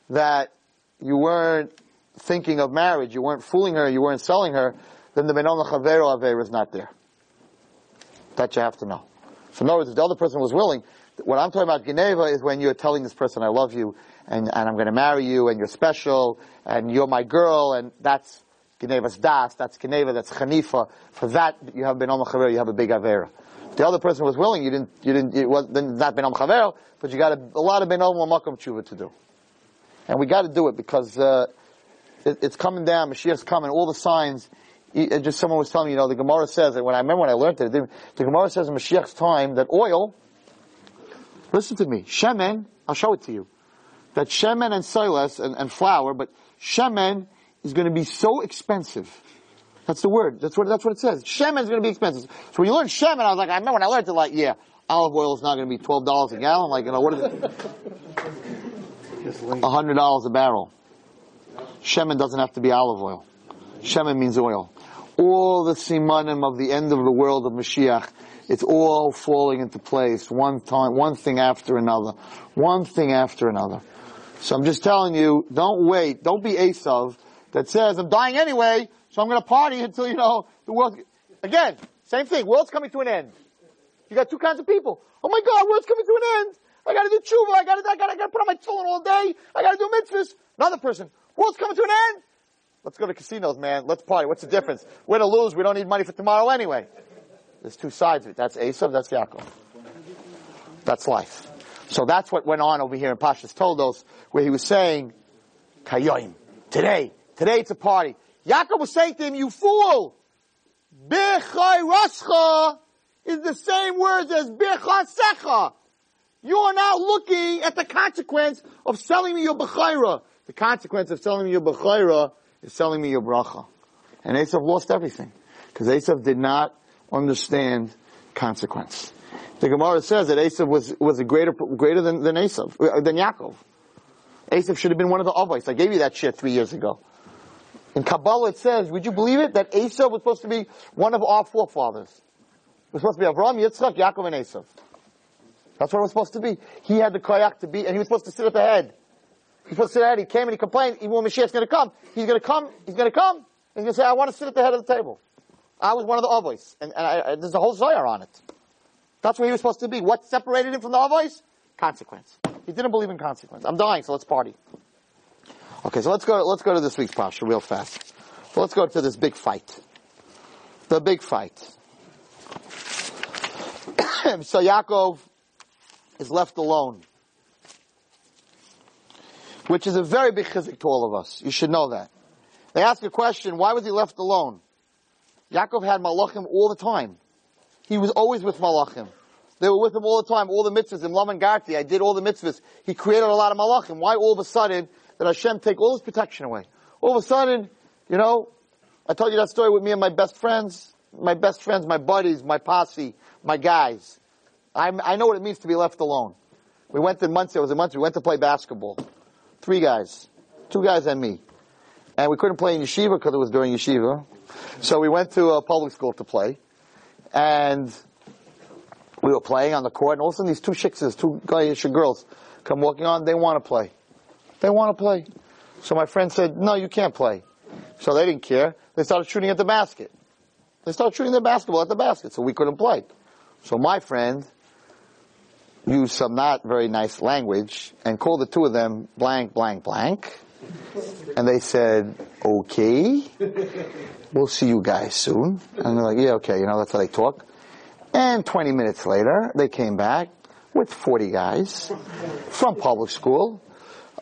that you weren't thinking of marriage, you weren't fooling her, you weren't selling her, then the Benon Chavero Aver is not there. That you have to know. So in other words, if the other person was willing, what I'm talking about Geneva is when you're telling this person, I love you, and, and I'm going to marry you, and you're special, and you're my girl, and that's Geneva's Das, that's Geneva, that's Hanifa. For that, you have Benon Chavero, you have a big Avera. The other person was willing, you didn't, you didn't, it was then not Benon Chavero, but you got a, a lot of Benon Makom Tshuva to do. And we got to do it because, uh, it, it's coming down, Mashiach's coming, all the signs. just someone was telling me, you know, the Gemara says, that when I remember when I learned it, the Gemara says in Mashiach's time that oil, listen to me, Shemen, I'll show it to you, that Shemen and Silas and, and flour, but Shemen is going to be so expensive. That's the word. That's what, that's what it says. Shemen is going to be expensive. So when you learn Shemen, I was like, I remember when I learned it, like, yeah, olive oil is not going to be $12 a gallon. Like, you know, what is it? $100 a barrel. Shemen doesn't have to be olive oil. Shemen means oil. All the simanim of the end of the world of Mashiach, it's all falling into place, one time, one thing after another, one thing after another. So I'm just telling you, don't wait, don't be Esav that says, I'm dying anyway, so I'm gonna party until, you know, the world, again, same thing, world's coming to an end. You got two kinds of people. Oh my God, world's coming to an end. I gotta do tshuva, I gotta, I gotta, I gotta put on my tefillin all day, I gotta do mitzvahs. Another person, World's coming to an end. Let's go to casinos, man. Let's party. What's the difference? Win or lose, we don't need money for tomorrow anyway. There's two sides of it. That's Esav, that's Yaakov. That's life. So that's what went on over here in Pashas Toldos, where he was saying, Kayoim, today, today it's a party. Yaakov was saying to him, you fool! Bechai Rascha is the same words as Bechasecha. You are now looking at the consequence of selling me your Bechaira. The consequence of selling me your Bechaira is selling me your bracha. And Esav lost everything. Because Esav did not understand consequence. The Gemara says that Esav was, was greater, greater than, than Esav, uh, than Yaakov. Esav should have been one of the Avos. I gave you that shit three years ago. In Kabbalah it says, would you believe it, that Esav was supposed to be one of our forefathers. It was supposed to be Avraham, Yitzchak, Yaakov, and Esav. That's what it was supposed to be. He had the koyak to be, and he was supposed to sit at the head. He's supposed to sit at the head. He came and he complained, even when Mashiach's gonna come, he's gonna come, he's gonna come, he's gonna say, I want to sit at the head of the table. I was one of the Avos. And, and I, there's a whole Zohar on it. That's where he was supposed to be. What separated him from the Avos? Consequence. He didn't believe in consequence. I'm dying, so let's party. Okay, so let's go, let's go to this week's Pasha real fast. So let's go to this big fight. The big fight. [COUGHS] so Yaakov is left alone which is a very big chizik to all of us. You should know that. They ask a question, why was he left alone? Yaakov had malachim all the time. He was always with malachim. They were with him all the time, all the mitzvahs. In Laman Garti, I did all the mitzvahs. He created a lot of malachim. Why all of a sudden did Hashem take all his protection away? All of a sudden, you know, I told you that story with me and my best friends, my best friends, my buddies, my posse, my guys. i I know what it means to be left alone. We went to Monsey, it was a Monsey, we went to play basketball. Three guys. Two guys and me. And we couldn't play in yeshiva because it was during yeshiva. So we went to a public school to play. And we were playing on the court and all of a sudden these two shiksas, two guys girls come walking on, they want to play. They want to play. So my friend said, no, you can't play. So they didn't care. They started shooting at the basket. They started shooting their basketball at the basket, so we couldn't play. So my friend used some not very nice language and called the two of them blank, blank, blank. And they said, okay, we'll see you guys soon. And they're like, yeah, okay, you know, that's how they talk. And 20 minutes later, they came back with 40 guys from public school.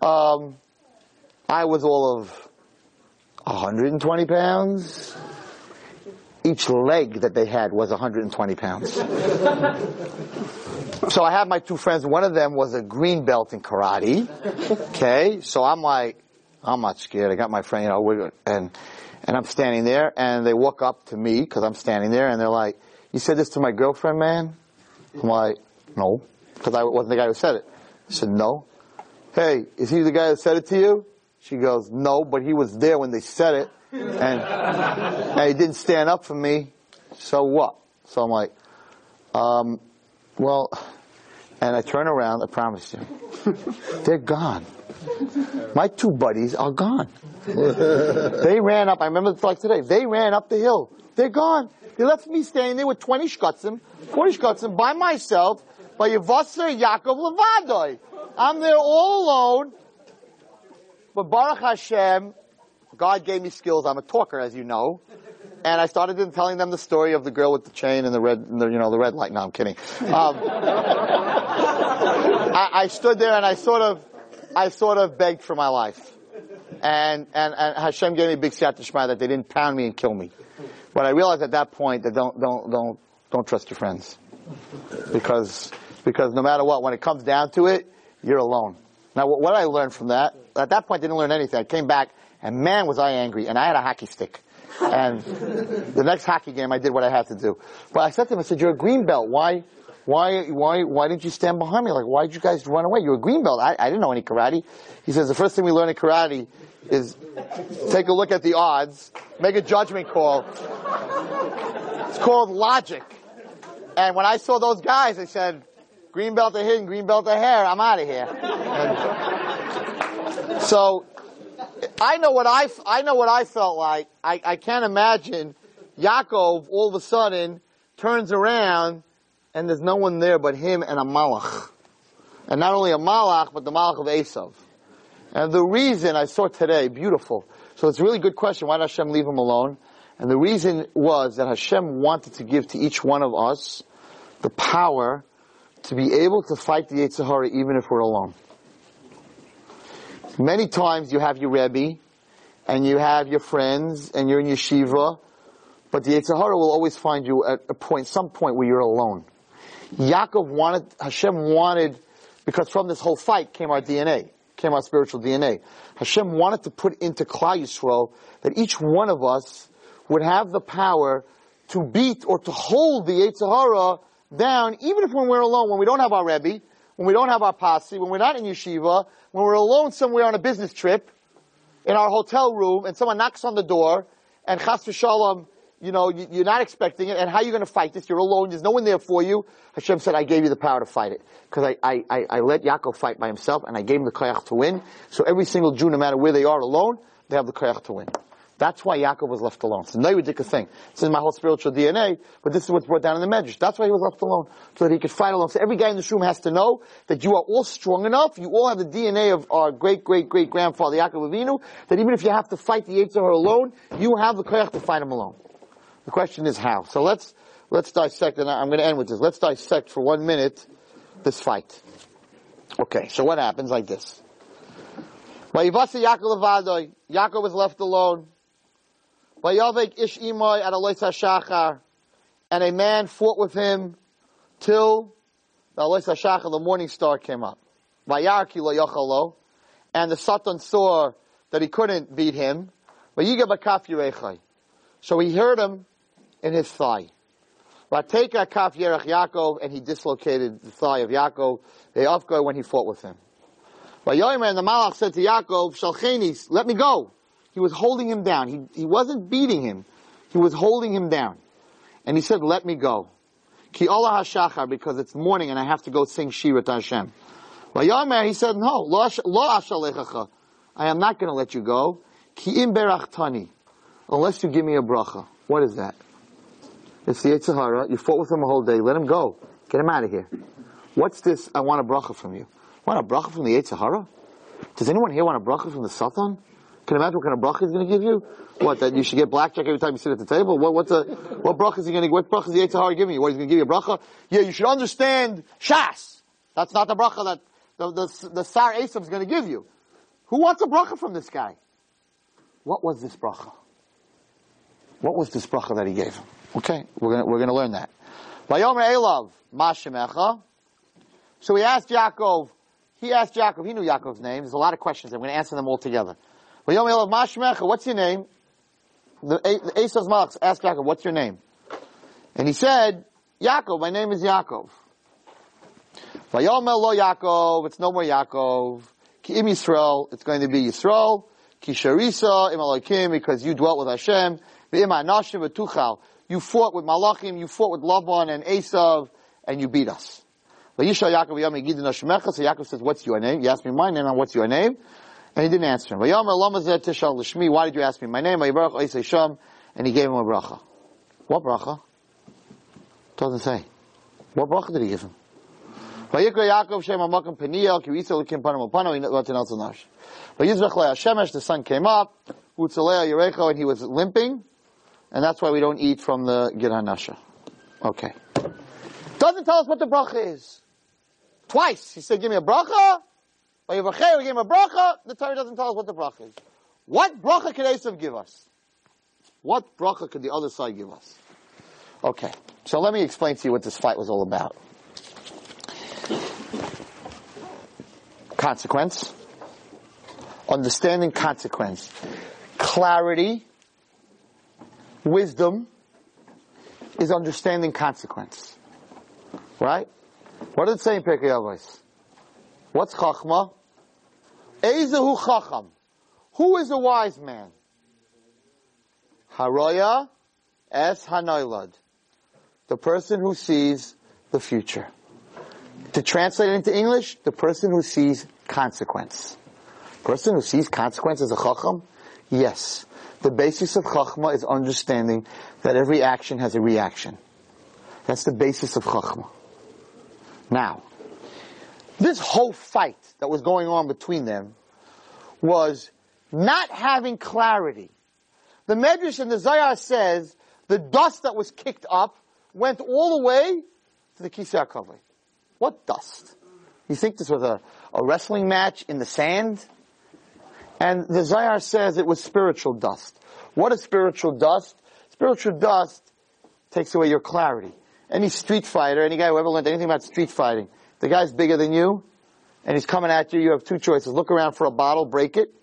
Um, I was all of 120 pounds. Each leg that they had was 120 pounds. [LAUGHS] so I had my two friends. One of them was a green belt in karate. Okay, so I'm like, I'm not scared. I got my friend, you know, and and I'm standing there, and they walk up to me because I'm standing there, and they're like, "You said this to my girlfriend, man?" I'm like, "No," because I wasn't the guy who said it. I said, "No." Hey, is he the guy that said it to you? She goes, no, but he was there when they said it, and, and he didn't stand up for me. So what? So I'm like, um, well, and I turn around, I promise you, [LAUGHS] they're gone. My two buddies are gone. they ran up, I remember it's like today, they ran up the hill. They're gone. They left me standing there with 20 shkutzim, 40 shkutzim by myself, by Yavasser Yaakov Levadoi. I'm there all alone, but Baruch Hashem, God gave me skills. I'm a talker, as you know. And I started telling them the story of the girl with the chain and the red, the, you know, the red light. No, I'm kidding. Um, [LAUGHS] I, I stood there and I sort of, I sort of begged for my life. And, and, and Hashem gave me a big siyat that they didn't pound me and kill me. But I realized at that point that don't, don't, don't, don't trust your friends. Because, because no matter what, when it comes down to it, you're alone. Now, what I learned from that, at that point, I didn't learn anything. I came back, and man, was I angry, and I had a hockey stick. And the next hockey game, I did what I had to do. But I said to him, I said, "You're a green belt. Why, why, why, why didn't you stand behind me? Like, why did you guys run away? You're a green belt. I, I didn't know any karate." He says, "The first thing we learn in karate is take a look at the odds, make a judgment call. It's called logic." And when I saw those guys, I said, green belt to hidden, green belt hair, I'm out of here. And so, I know what I, I know what I felt like. I, I can't imagine Yaakov all of a sudden turns around and there's no one there but him and a malach. And not only a malach, but the malach of Esav. And the reason I saw today, beautiful. So it's a really good question. Why did Hashem leave him alone? And the reason was that Hashem wanted to give to each one of us the power to be able to fight the Yetzer Hara even if we're alone. Many times you have your Rebbe, and you have your friends, and you're in yeshiva, but the Yetzer Hara will always find you at a point, some point where you're alone. Yaakov wanted, Hashem wanted, because from this whole fight came our DNA, came our spiritual DNA. Hashem wanted to put into Klal Yisrael that each one of us would have the power to beat or to hold the Yetzer Hara down, even if when we're alone, when we don't have our Rebbe, when we don't have our posse, when we're not in yeshiva, when we're alone somewhere on a business trip, in our hotel room, and someone knocks on the door, and chas v'shalom, you know, you're not expecting it, and how are you going to fight this? You're alone, there's no one there for you. Hashem said, I gave you the power to fight it. Because I, I, I, let Yaakov fight by himself, and I gave him the koyach to win. So every single Jew, no matter where they are alone, they have the koyach to win. That's why Yaakov was left alone. It's a no ridiculous thing. This is my whole spiritual DNA, but this is what's brought down in the Medrash. That's why he was left alone, so that he could fight alone. So every guy in this room has to know that you are all strong enough, you all have the DNA of our great, great, great grandfather Yaakov Avinu, that even if you have to fight the Yetzer Hara alone, you have the koyach to fight him alone. The question is how. So let's, let's dissect, and I'm going to end with this. Let's dissect for one minute this fight. Okay, so what happens like this? Yaakov was left alone. Vayavek ish imoy at Alois HaShachar, and a man fought with him till the Alois HaShachar, the morning star came up. Vayarki lo and the Satan saw that he couldn't beat him. So he hurt him in his thigh. Vateka kaf yerech Yaakov, and he dislocated the thigh of Yaakov, the Avgoy, when he fought with him. Vayomer, and the Malach said to Yaakov, Shalchenis, let me go. He was holding him down. He, he wasn't beating him. He was holding him down. And he said, let me go. Ki Allah hashachar, because it's morning and I have to go sing Shira to Hashem. Vayomer, he said, no, lo ashalechacha. I am not going to let you go. Ki im berachtani. Unless you give me a bracha. What is that? It's the Yetzer Hara. You fought with him a whole day. Let him go. Get him out of here. What's this? I want a bracha from you. Want a bracha from the Yetzer Hara? Does anyone here want a bracha from the Satan? Can imagine what kind of bracha he's going to give you? What, that you should get blackjack every time you sit at the table? What, what's a, what bracha is he going to, what bracha is the Yetzer giving you? What, he's going to give you a bracha? Yeah, you should understand Shas. That's not the bracha that the, the, the Sar Esav is going to give you. Who wants a bracha from this guy? What was this bracha? What was this bracha that he gave him? Okay, we're gonna, we're gonna learn that. Vayomer Elav, Mashemecha. So he asked Yaakov, he asked Yaakov, he knew Yaakov's name. There's a lot of questions. I'm going to answer them all together. What's your name? The, Esav's Malachs asked Yaakov, what's your name? And he said, Yaakov, my name is Yaakov. Vayomer lo Yaakov, it's no more Yaakov. Ki im Yisrael, it's going to be Yisrael. Ki sharisa im Elohim, because you dwelt with Hashem. V'im anashim v'tuchal. You fought with Malachim, you fought with Laban and Esav, and you beat us. Yaakov so Yaakov says, what's your name? You asked me my name, and what's your name? And he didn't answer him. Why did you ask me my name? And he gave him a bracha. What bracha? Doesn't say. What bracha did he give him? The sun came up, and he was limping, and that's why we don't eat from the Gid Hanasha. Okay. Doesn't tell us what the bracha is. Twice. He said, give me a bracha. Or you give him a bracha. The Torah doesn't tell us what the bracha is. What bracha could Esav give us? What bracha could the other side give us? Okay. So let me explain to you what this fight was all about. Consequence. Understanding consequence. Clarity. Wisdom is understanding consequence. Right? What does it say in Pirkei Avos? What's Chachma? Ezehu Chacham. Who is a wise man? Haroya es Hanoilad. The person who sees the future. To translate it into English, the person who sees consequence. Person who sees consequence is a Chacham? Yes. The basis of Chachma is understanding that every action has a reaction. That's the basis of Chachma. Now, this whole fight that was going on between them was not having clarity. The Medrash and the Zohar says the dust that was kicked up went all the way to the Kisei HaKavod. What dust? You think this was a, a wrestling match in the sand? And the Zohar says it was spiritual dust. What is spiritual dust? Spiritual dust takes away your clarity. Any street fighter, any guy who ever learned anything about street fighting, the guy's bigger than you, and he's coming at you, you have two choices. Look around for a bottle, break it,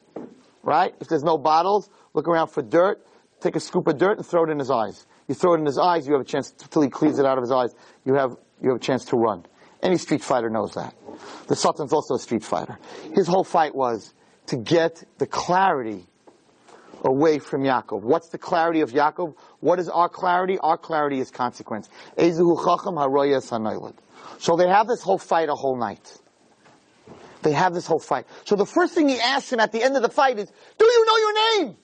right? If there's no bottles, look around for dirt, take a scoop of dirt and throw it in his eyes. You throw it in his eyes, you have a chance, till he cleans it out of his eyes, you have, you have a chance to run. Any street fighter knows that. The Satan's also a street fighter. His whole fight was to get the clarity away from Yaakov. What's the clarity of Yaakov? What is our clarity? Our clarity is consequence. Ezuhu chacham So they have this whole fight a whole night. They have this whole fight. So the first thing he asks him at the end of the fight is, do you know your name?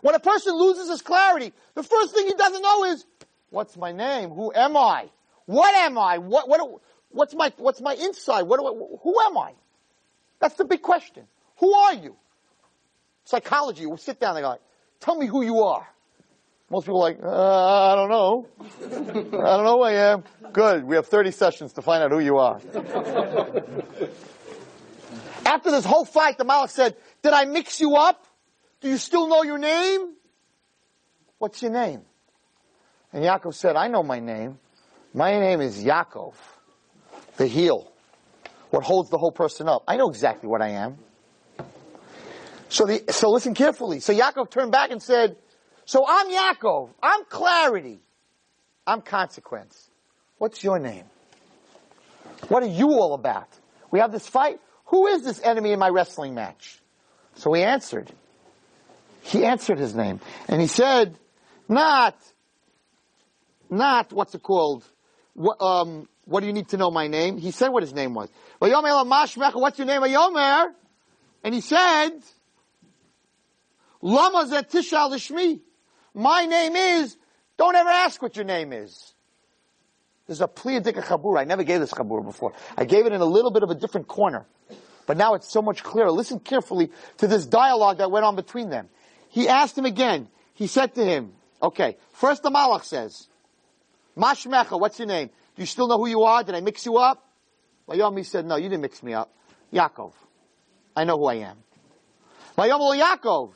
When a person loses his clarity, the first thing he doesn't know is, what's my name? Who am I? What am I? What, what, what's my, what's my inside? What who am I? That's the big question. Who are you? Psychology, we sit down and go, tell me who you are. Most people are like, uh, I don't know. I don't know who I am. Good. We have 30 sessions to find out who you are. After this whole fight, the Malach said, did I mix you up? Do you still know your name? What's your name? And Yaakov said, I know my name. My name is Yaakov, the heel, what holds the whole person up. I know exactly what I am. So the, so listen carefully. So Yaakov turned back and said, so I'm Yaakov. I'm clarity. I'm consequence. What's your name? What are you all about? We have this fight. Who is this enemy in my wrestling match? So he answered. He answered his name. And he said, not, not, what's it called? What, um, what do you need to know my name? He said what his name was. What's your name? And he said, Lama Zetishal Lishmi. My name is, don't ever ask what your name is. There's a Pliyadika Chabur. I never gave this Chabur before. I gave it in a little bit of a different corner. But now it's so much clearer. Listen carefully to this dialogue that went on between them. He asked him again. He said to him, okay, first the Malach says, Mashmecha, what's your name? Do you still know who you are? Did I mix you up? Vayomi said, no, you didn't mix me up. Yaakov. I know who I am. Vayomol Yaakov.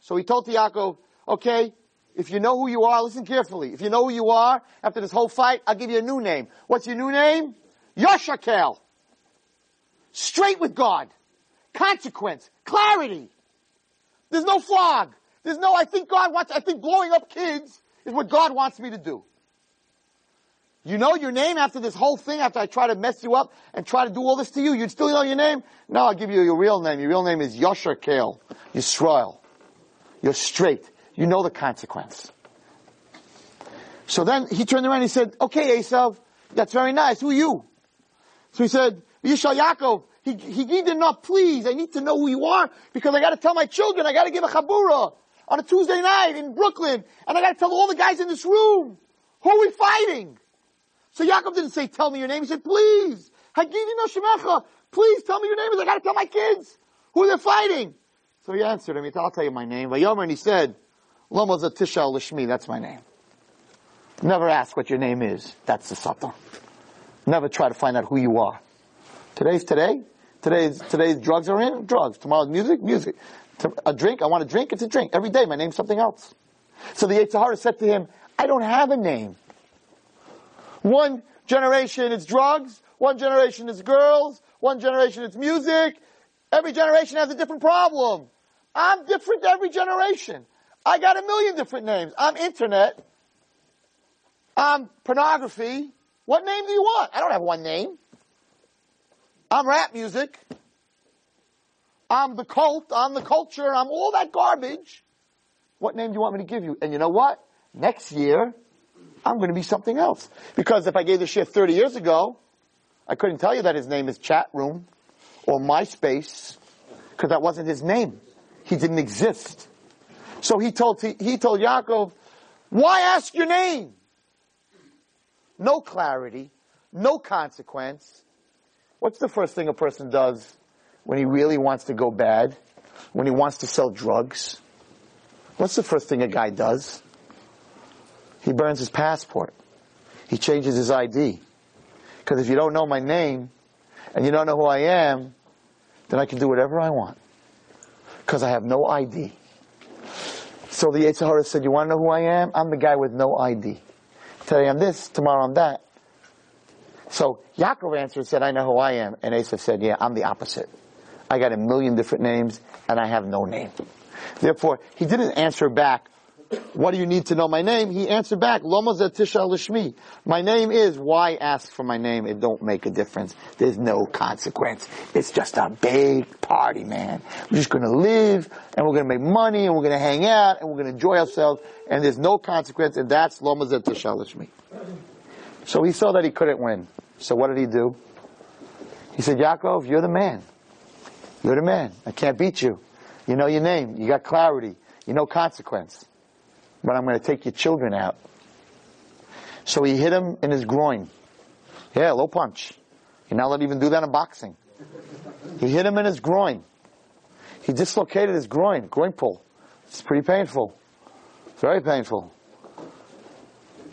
So he told to Yaakov, okay, if you know who you are, listen carefully. If you know who you are, after this whole fight, I'll give you a new name. What's your new name? Yoshakel. Straight with God. Consequence. Clarity. There's no flog. There's no, I think God wants, I think blowing up kids is what God wants me to do. You know your name after this whole thing, after I try to mess you up and try to do all this to you, you'd still know your name? No, I'll give you your real name. Your real name is Yosher Kale. Yisrael. You're straight. You know the consequence. So then he turned around and he said, okay, Esav, that's very nice. Who are you? So he said, Yishal Yaakov. He, he needed not, please, I need to know who you are because I gotta tell my children, I gotta give a chabura on a Tuesday night in Brooklyn and I gotta tell all the guys in this room, who are we fighting? So Yaakov didn't say, tell me your name. He said, please, Hagidi no shemecha, please tell me your name. I gotta tell my kids who they're fighting. So he answered him, he said, I'll tell you my name. Vayomer, and he said, Zatishal Lishmi, that's my name. Never ask what your name is. That's the satan. Never try to find out who you are. Today's today. Today's, today's drugs are in, drugs. Tomorrow's music, music. A drink, I want a drink, it's a drink. Every day my name's something else. So the Yetzer Hara said to him, I don't have a name. One generation it's drugs, one generation it's girls, one generation it's music. Every generation has a different problem. I'm different every generation. I got a million different names. I'm internet. I'm pornography. What name do you want? I don't have one name. I'm rap music. I'm the cult. I'm the culture. I'm all that garbage. What name do you want me to give you? And you know what? Next year, I'm going to be something else. Because if I gave the shift 30 years ago, I couldn't tell you that his name is Chat Room or MySpace because that wasn't his name. He didn't exist. So he told, he told Yaakov, why ask your name? No clarity, no consequence. What's the first thing a person does when he really wants to go bad? When he wants to sell drugs? What's the first thing a guy does? He burns his passport. He changes his ID. Because if you don't know my name, and you don't know who I am, then I can do whatever I want. Because I have no ID. So the Yetzer Hara said, you want to know who I am? I'm the guy with no ID. Today I'm this, tomorrow I'm that. So Yaakov answered said, I know who I am. And Esav said, yeah, I'm the opposite. I got a million different names and I have no name. Therefore, he didn't answer back, what do you need to know my name? He answered back, Loma Lishmi. My name is, why ask for my name? It don't make a difference. There's no consequence. It's just a big party, man. We're just gonna live, and we're gonna make money, and we're gonna hang out, and we're gonna enjoy ourselves, and there's no consequence, and that's Loma Lishmi. So he saw that he couldn't win. So what did he do? He said, Yaakov, you're the man. You're the man. I can't beat you. You know your name. You got clarity. You know consequence but I'm going to take your children out. So he hit him in his groin. Yeah, low punch. You're not allowed to even do that in boxing. He hit him in his groin. He dislocated his groin, groin pull. It's pretty painful. Very painful.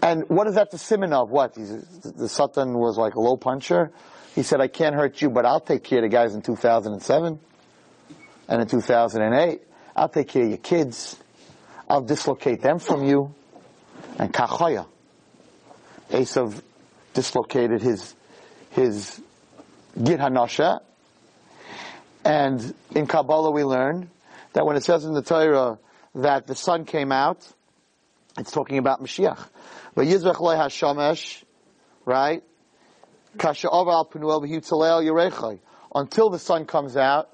And what is that the simon of? What? He's, the Satan was like a low puncher. He said, I can't hurt you, but I'll take care of the guys in 2007 and in 2008. I'll take care of your kids. I'll dislocate them from you. And Kachoya. Esav dislocated his, his Gid Hanasha. And in Kabbalah we learn that when it says in the Torah that the sun came out, it's talking about Mashiach. But Yizrach loy hashamesh, right? Until the sun comes out,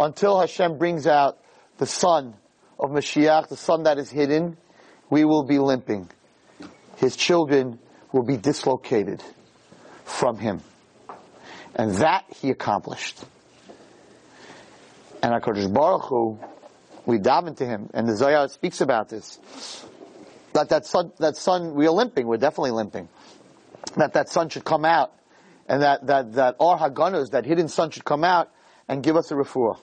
until Hashem brings out the sun of Mashiach, the son that is hidden, we will be limping. His children will be dislocated from him. And that he accomplished. And HaKadosh Baruch Hu, we daven to him, and the Zohar speaks about this. That that sun, that sun, we are limping, we're definitely limping. That that sun should come out, and that, that, that our Haganas, that hidden sun should come out and give us a refuah.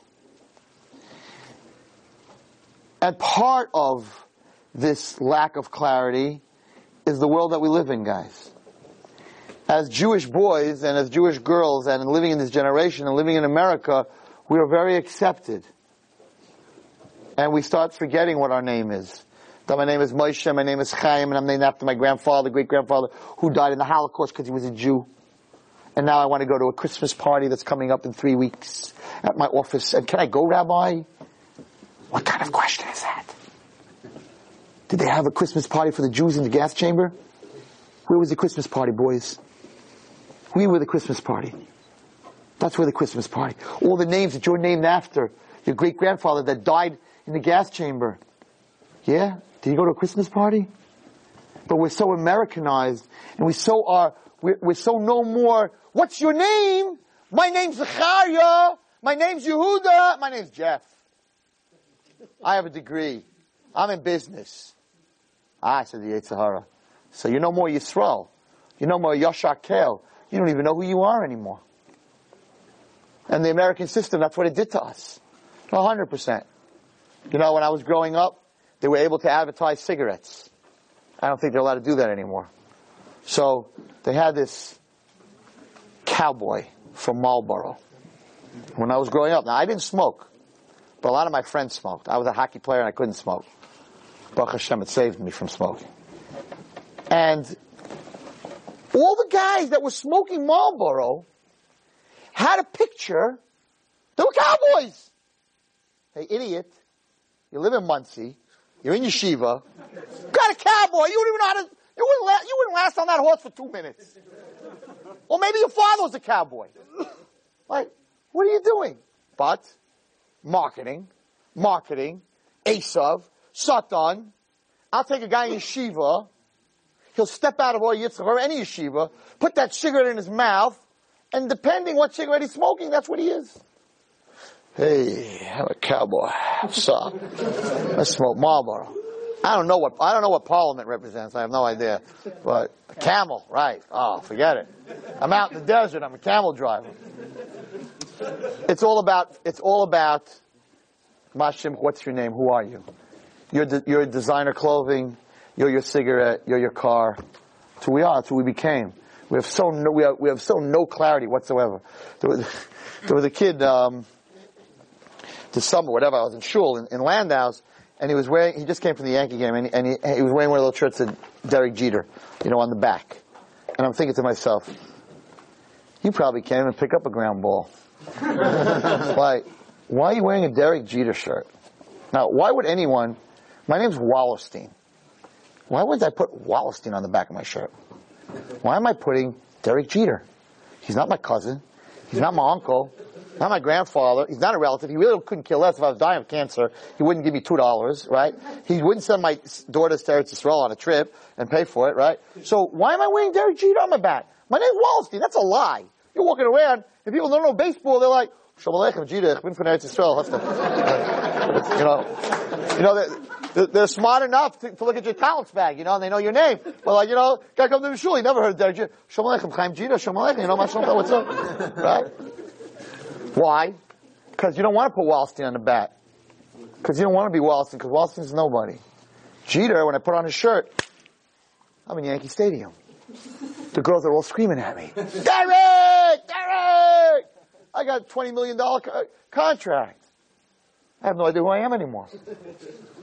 And part of this lack of clarity is the world that we live in, guys. As Jewish boys and as Jewish girls and living in this generation and living in America, we are very accepted. And we start forgetting what our name is. That my name is Moshe, my name is Chaim, and I'm named after my grandfather, great grandfather, who died in the Holocaust because he was a Jew. And now I want to go to a Christmas party that's coming up in three weeks at my office. And can I go, Rabbi? What kind of question is that? Did they have a Christmas party for the Jews in the gas chamber? Where was the Christmas party, boys? We were the Christmas party. That's where the Christmas party. All the names that you're named after. Your great grandfather that died in the gas chamber. Yeah? Did you go to a Christmas party? But we're so Americanized and we so are, we're, we're so no more, what's your name? My name's Zachariah. My name's Yehuda. My name's Jeff. I have a degree. I'm in business. Ah, I said the Yetzer Hara. So you know more Yisrael. You know more Yashar Kel. You don't even know who you are anymore. And the American system, that's what it did to us. 100%. You know, when I was growing up, they were able to advertise cigarettes. I don't think they're allowed to do that anymore. So they had this cowboy from Marlboro. When I was growing up, now I didn't smoke, but a lot of my friends smoked. I was a hockey player and I couldn't smoke. Baruch Hashem, it saved me from smoking. And all the guys that were smoking Marlboro had a picture. They were cowboys. Hey, idiot. You live in Monsey. You're in yeshiva. Got a cowboy. You wouldn't even know how to, you wouldn't, la- you wouldn't last on that horse for two minutes. Or maybe your father was a cowboy. Like, what are you doing? But, marketing, marketing, Esav, Satan. I'll take a guy in yeshiva. He'll step out of our yitzchak or any yeshiva, put that cigarette in his mouth, and depending what cigarette he's smoking, that's what he is. Hey, I'm a cowboy. Up? I smoke Marlboro. I don't know what I don't know what Parliament represents. I have no idea. But a camel, right? Oh, forget it. I'm out in the desert. I'm a camel driver. It's all about. It's all about. Mashim, what's your name? Who are you? You're de, you're designer clothing. You're your cigarette. You're your car. That's who we are. That's who we became. We have so no, we have, we have so no clarity whatsoever. There was, there was a kid. Um, this summer, whatever, I was in shul in, in Landau's, and he was wearing, he just came from the Yankee game, and, he, and he, he was wearing one of those shirts that Derek Jeter, you know, on the back. And I'm thinking to myself, you probably can't even pick up a ground ball. [LAUGHS] why, why are you wearing a Derek Jeter shirt? Now, why would anyone, my name's Wallerstein. Why would I put Wallerstein on the back of my shirt? Why am I putting Derek Jeter? He's not my cousin. He's not my uncle. Not my grandfather. He's not a relative. He really couldn't care less if I was dying of cancer. He wouldn't give me two dollars, right? He wouldn't send my daughter to Eretz Yisrael on a trip and pay for it, right? So why am I wearing Derek Jeter on my back? My name's Wallerstein. That's a lie. You're walking around, and people don't know baseball, they're like, Shalom Aleichem, Jeter, ich bin von Eretz Yisrael. you know, you know, they're, they're smart enough to, to, look at your tallis bag, you know, and they know your name. But like, you know, guy comes to the shul, he never heard of Jeter. Shalom Aleichem, Chaim Jeter, Shalom Aleichem, you know, what's up? Right? Why? Because you don't want to put Wallerstein on the bat. Because you don't want to be Wallerstein, because Wallerstein's nobody. Jeter, when I put on his shirt, I'm in Yankee Stadium. The girls are all screaming at me. Derek! I got a $20 million co- contract. I have no idea who I am anymore.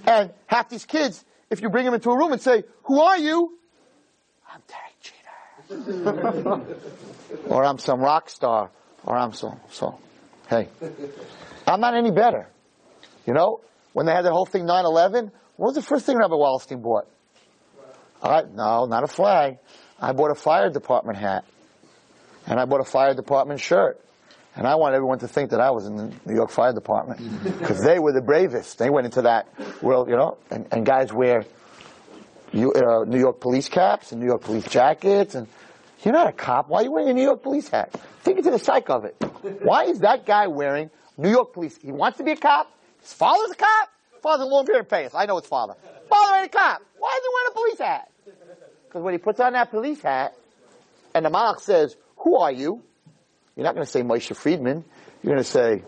And half these kids, if you bring them into a room and say, who are you? I'm Derek Jeter. [LAUGHS] or I'm some rock star. Or I'm so, so. Hey, I'm not any better. You know, when they had the whole thing 9-11, what was the first thing Rabbi Wallerstein bought? Uh, no, not a flag. I bought a fire department hat. And I bought a fire department shirt. And I want everyone to think that I was in the New York Fire Department. [LAUGHS] Because they were the bravest. They went into that world, you know, and, and guys wear you, uh, New York police caps and New York police jackets. And you're not a cop. Why are you wearing a New York police hat? Think into the psyche of it. Why is that guy wearing New York police. He wants to be a cop. His father's a cop. Father's a long beard and face. I know his father. Father ain't a cop. Why is he wearing a police hat? Because when he puts on that police hat, and the malach says, "Who are you?" You're not going to say Moshe Friedman. You're going to say,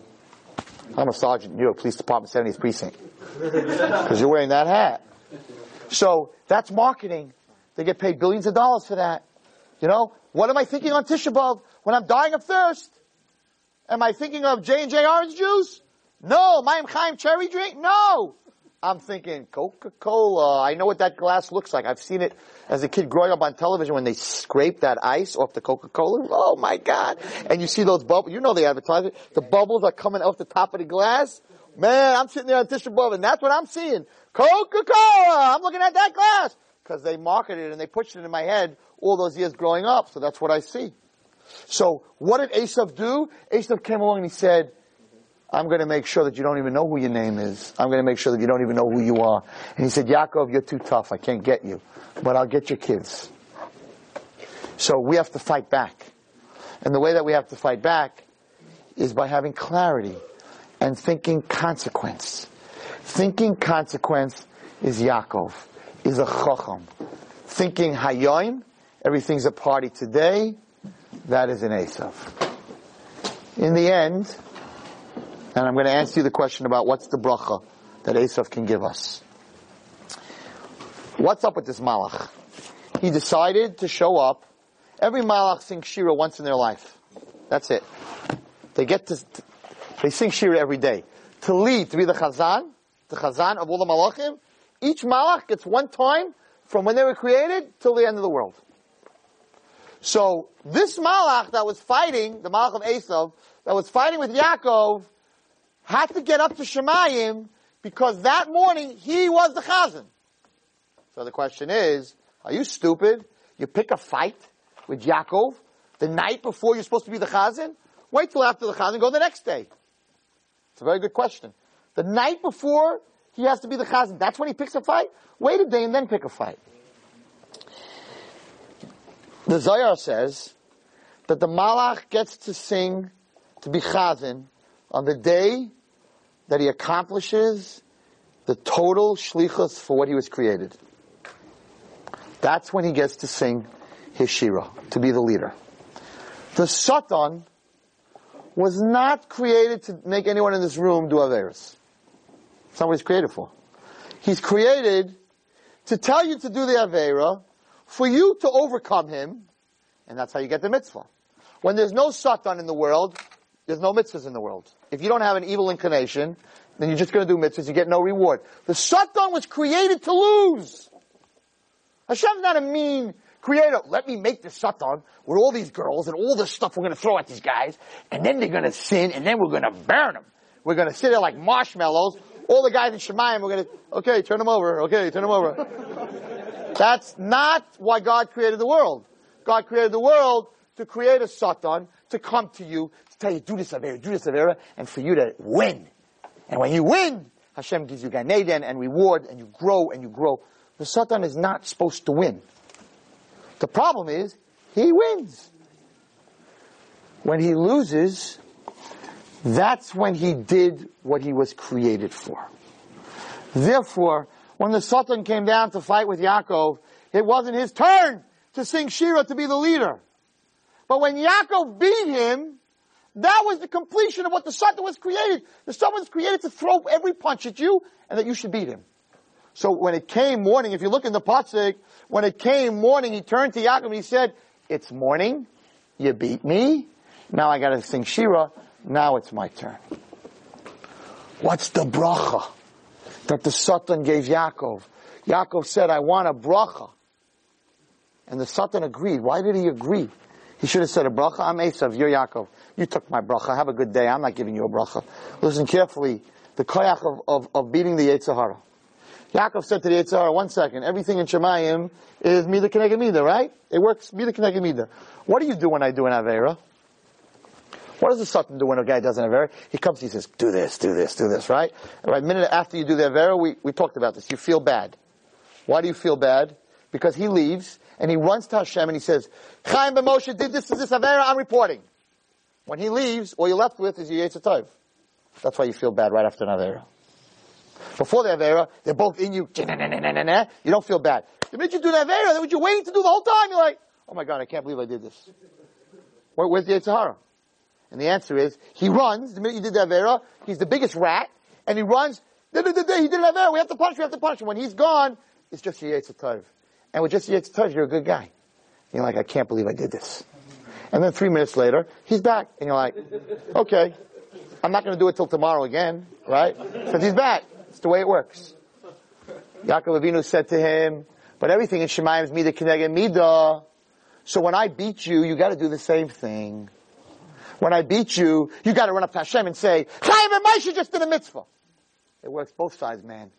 "I'm a sergeant, in New York Police Department, 70th precinct," [LAUGHS] because you're wearing that hat. So that's marketing. They get paid billions of dollars for that. You know, what am I thinking on Tisha B'av when I'm dying of thirst? Am I thinking of J and J orange juice? No. Mayim Chaim cherry drink? No. I'm thinking Coca-Cola. I know what that glass looks like. I've seen it as a kid growing up on television when they scrape that ice off the Coca-Cola. Oh my God. And you see those bubbles. You know they advertise it. The bubbles are coming off the top of the glass. Man, I'm sitting there on Tisha B'av and that's what I'm seeing. Coca-Cola! I'm looking at that glass! Because they marketed it and they pushed it in my head all those years growing up, so that's what I see. So, what did Esav do? Esav came along and he said, I'm going to make sure that you don't even know who your name is. I'm going to make sure that you don't even know who you are. And he said, Yaakov, you're too tough. I can't get you. But I'll get your kids. So we have to fight back. And the way that we have to fight back is by having clarity and thinking consequence. Thinking consequence is Yaakov, is a chacham. Thinking hayoim, everything's a party today, that is an Esav. In the end, and I'm going to answer you the question about what's the bracha that Esav can give us. What's up with this malach? He decided to show up. Every malach sings shira once in their life. That's it. They get to, they sing shira every day. To lead, to be the chazan, the chazan of all the malachim, each malach gets one time from when they were created till the end of the world. So this malach that was fighting, the malach of Esav, that was fighting with Yaakov, had to get up to Shemayim because that morning he was the chazan. So the question is, are you stupid? You pick a fight with Yaakov the night before you're supposed to be the chazan? Wait till after the chazan, go the next day. It's a very good question. The night before he has to be the chazan. That's when he picks a fight. Wait a day and then pick a fight. The Zohar says that the malach gets to sing to be chazan on the day that he accomplishes the total shlichus for what he was created. That's when he gets to sing his shira, to be the leader. The Satan was not created to make anyone in this room do Averis. That's not what he's created for. He's created to tell you to do the Avera, for you to overcome him, and that's how you get the mitzvah. When there's no Satan in the world, there's no mitzvahs in the world. If you don't have an evil inclination, then you're just going to do mitzvahs, you get no reward. The Satan was created to lose. Hashem's not a mean creator. Let me make the Satan with all these girls and all this stuff we're going to throw at these guys, and then they're going to sin, and then we're going to burn them. We're going to sit there like marshmallows, all the guys in Shemayim, we're gonna, okay, turn them over, okay, turn them over. [LAUGHS] That's not why God created the world. God created the world to create a Satan, to come to you, to tell you, do this Avera, do this Avera, and for you to win. And when you win, Hashem gives you Gan Eden and reward, and you grow and you grow. The Satan is not supposed to win. The problem is, he wins. When he loses, that's when he did what he was created for. Therefore, when the Satan came down to fight with Yaakov, it wasn't his turn to sing Shira to be the leader. But when Yaakov beat him, that was the completion of what the Satan was created. The Satan was created to throw every punch at you and that you should beat him. So when it came morning, if you look in the pasuk, when it came morning, he turned to Yaakov and he said, it's morning, you beat me, now I gotta sing Shira, now it's my turn. What's the bracha that the Satan gave Yaakov? Yaakov said, I want a bracha. And the Satan agreed. Why did he agree? He should have said a bracha. I'm Esav, you're Yaakov. You took my bracha. Have a good day. I'm not giving you a bracha. Listen carefully. The koyach of, of, of beating the Yetzirah. Yaakov said to the Yetzirah, one second, everything in Shemayim is mida keneged mida, right? It works mida keneged mida. What do you do when I do an Avera? What does the Satan do when a guy does an Avera? He comes, he says, do this, do this, do this, right? Right, minute after you do the Avera, we, we talked about this. You feel bad. Why do you feel bad? Because he leaves, and he runs to Hashem, and he says, Chaim ben Moshe did this to this Avera, I'm reporting. When he leaves, all you're left with is your Yetzirah That's why you feel bad right after an Avera. Before the Avera, they're both in you. You don't feel bad. The minute you do the Avera, what you're waiting to do the whole time, you're like, oh my God, I can't believe I did this. Where, where's the Yetzer Hara? And the answer is, he runs, the minute you did the Avera, he's the biggest rat, and he runs, he did an Avera, we have to punish we have to punish him. When he's gone, it's just your Yetzer Tov. And with just your Yetzer Tov, you're a good guy. You're like, I can't believe I did this. And then three minutes later, he's back. And you're like, okay, I'm not going to do it till tomorrow again, right? Because he's back. It's the way it works. Yaakov Avinu said to him, but everything in Shemayim is Mida Keneged Mida. So when I beat you, you gotta do the same thing. When I beat you, you gotta run up to Hashem and say, Chaim and Moshe just did a mitzvah. It works both sides, man.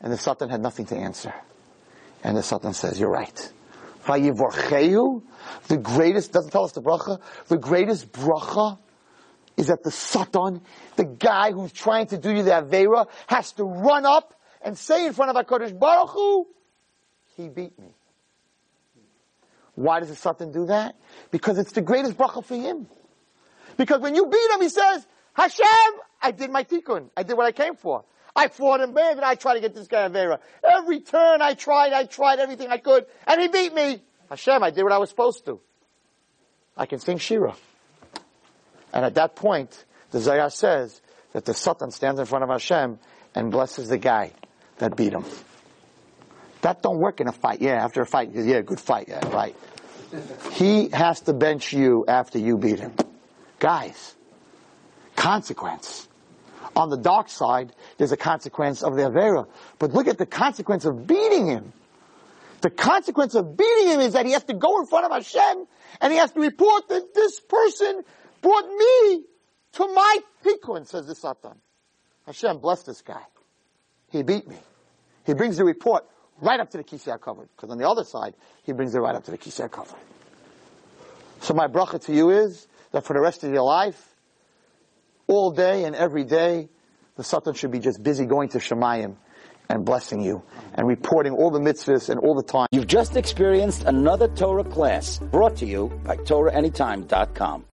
And the Satan had nothing to answer. And the Satan says, you're right. The greatest, doesn't tell us the bracha, the greatest bracha is that the Satan, the guy who's trying to do you the Avera, has to run up and say in front of HaKadosh Baruch Hu, he beat me. Why does the Satan do that? Because it's the greatest bracha for him. Because when you beat him, he says, Hashem, I did my tikkun. I did what I came for. I fought him bad and I tried to get this guy Avera. Every turn I tried, I tried everything I could, and he beat me. Hashem, I did what I was supposed to. I can sing Shira. And at that point, the Zohar says that the Satan stands in front of Hashem and blesses the guy that beat him. That don't work in a fight. Yeah, after a fight, yeah, good fight, yeah, right. He has to bench you after you beat him. Guys, consequence. On the dark side, there's a consequence of the Avera. But look at the consequence of beating him. The consequence of beating him is that he has to go in front of Hashem and he has to report that this person brought me to my tikkun, says the Satan. Hashem, bless this guy. He beat me. He brings the report right up to the Kisei HaKavod. Because on the other side, he brings it right up to the Kisei HaKavod. So my bracha to you is that for the rest of your life, all day and every day, the Satan should be just busy going to Shemayim and blessing you and reporting all the mitzvahs and all the time. You've just experienced another Torah class brought to you by TorahAnytime.com.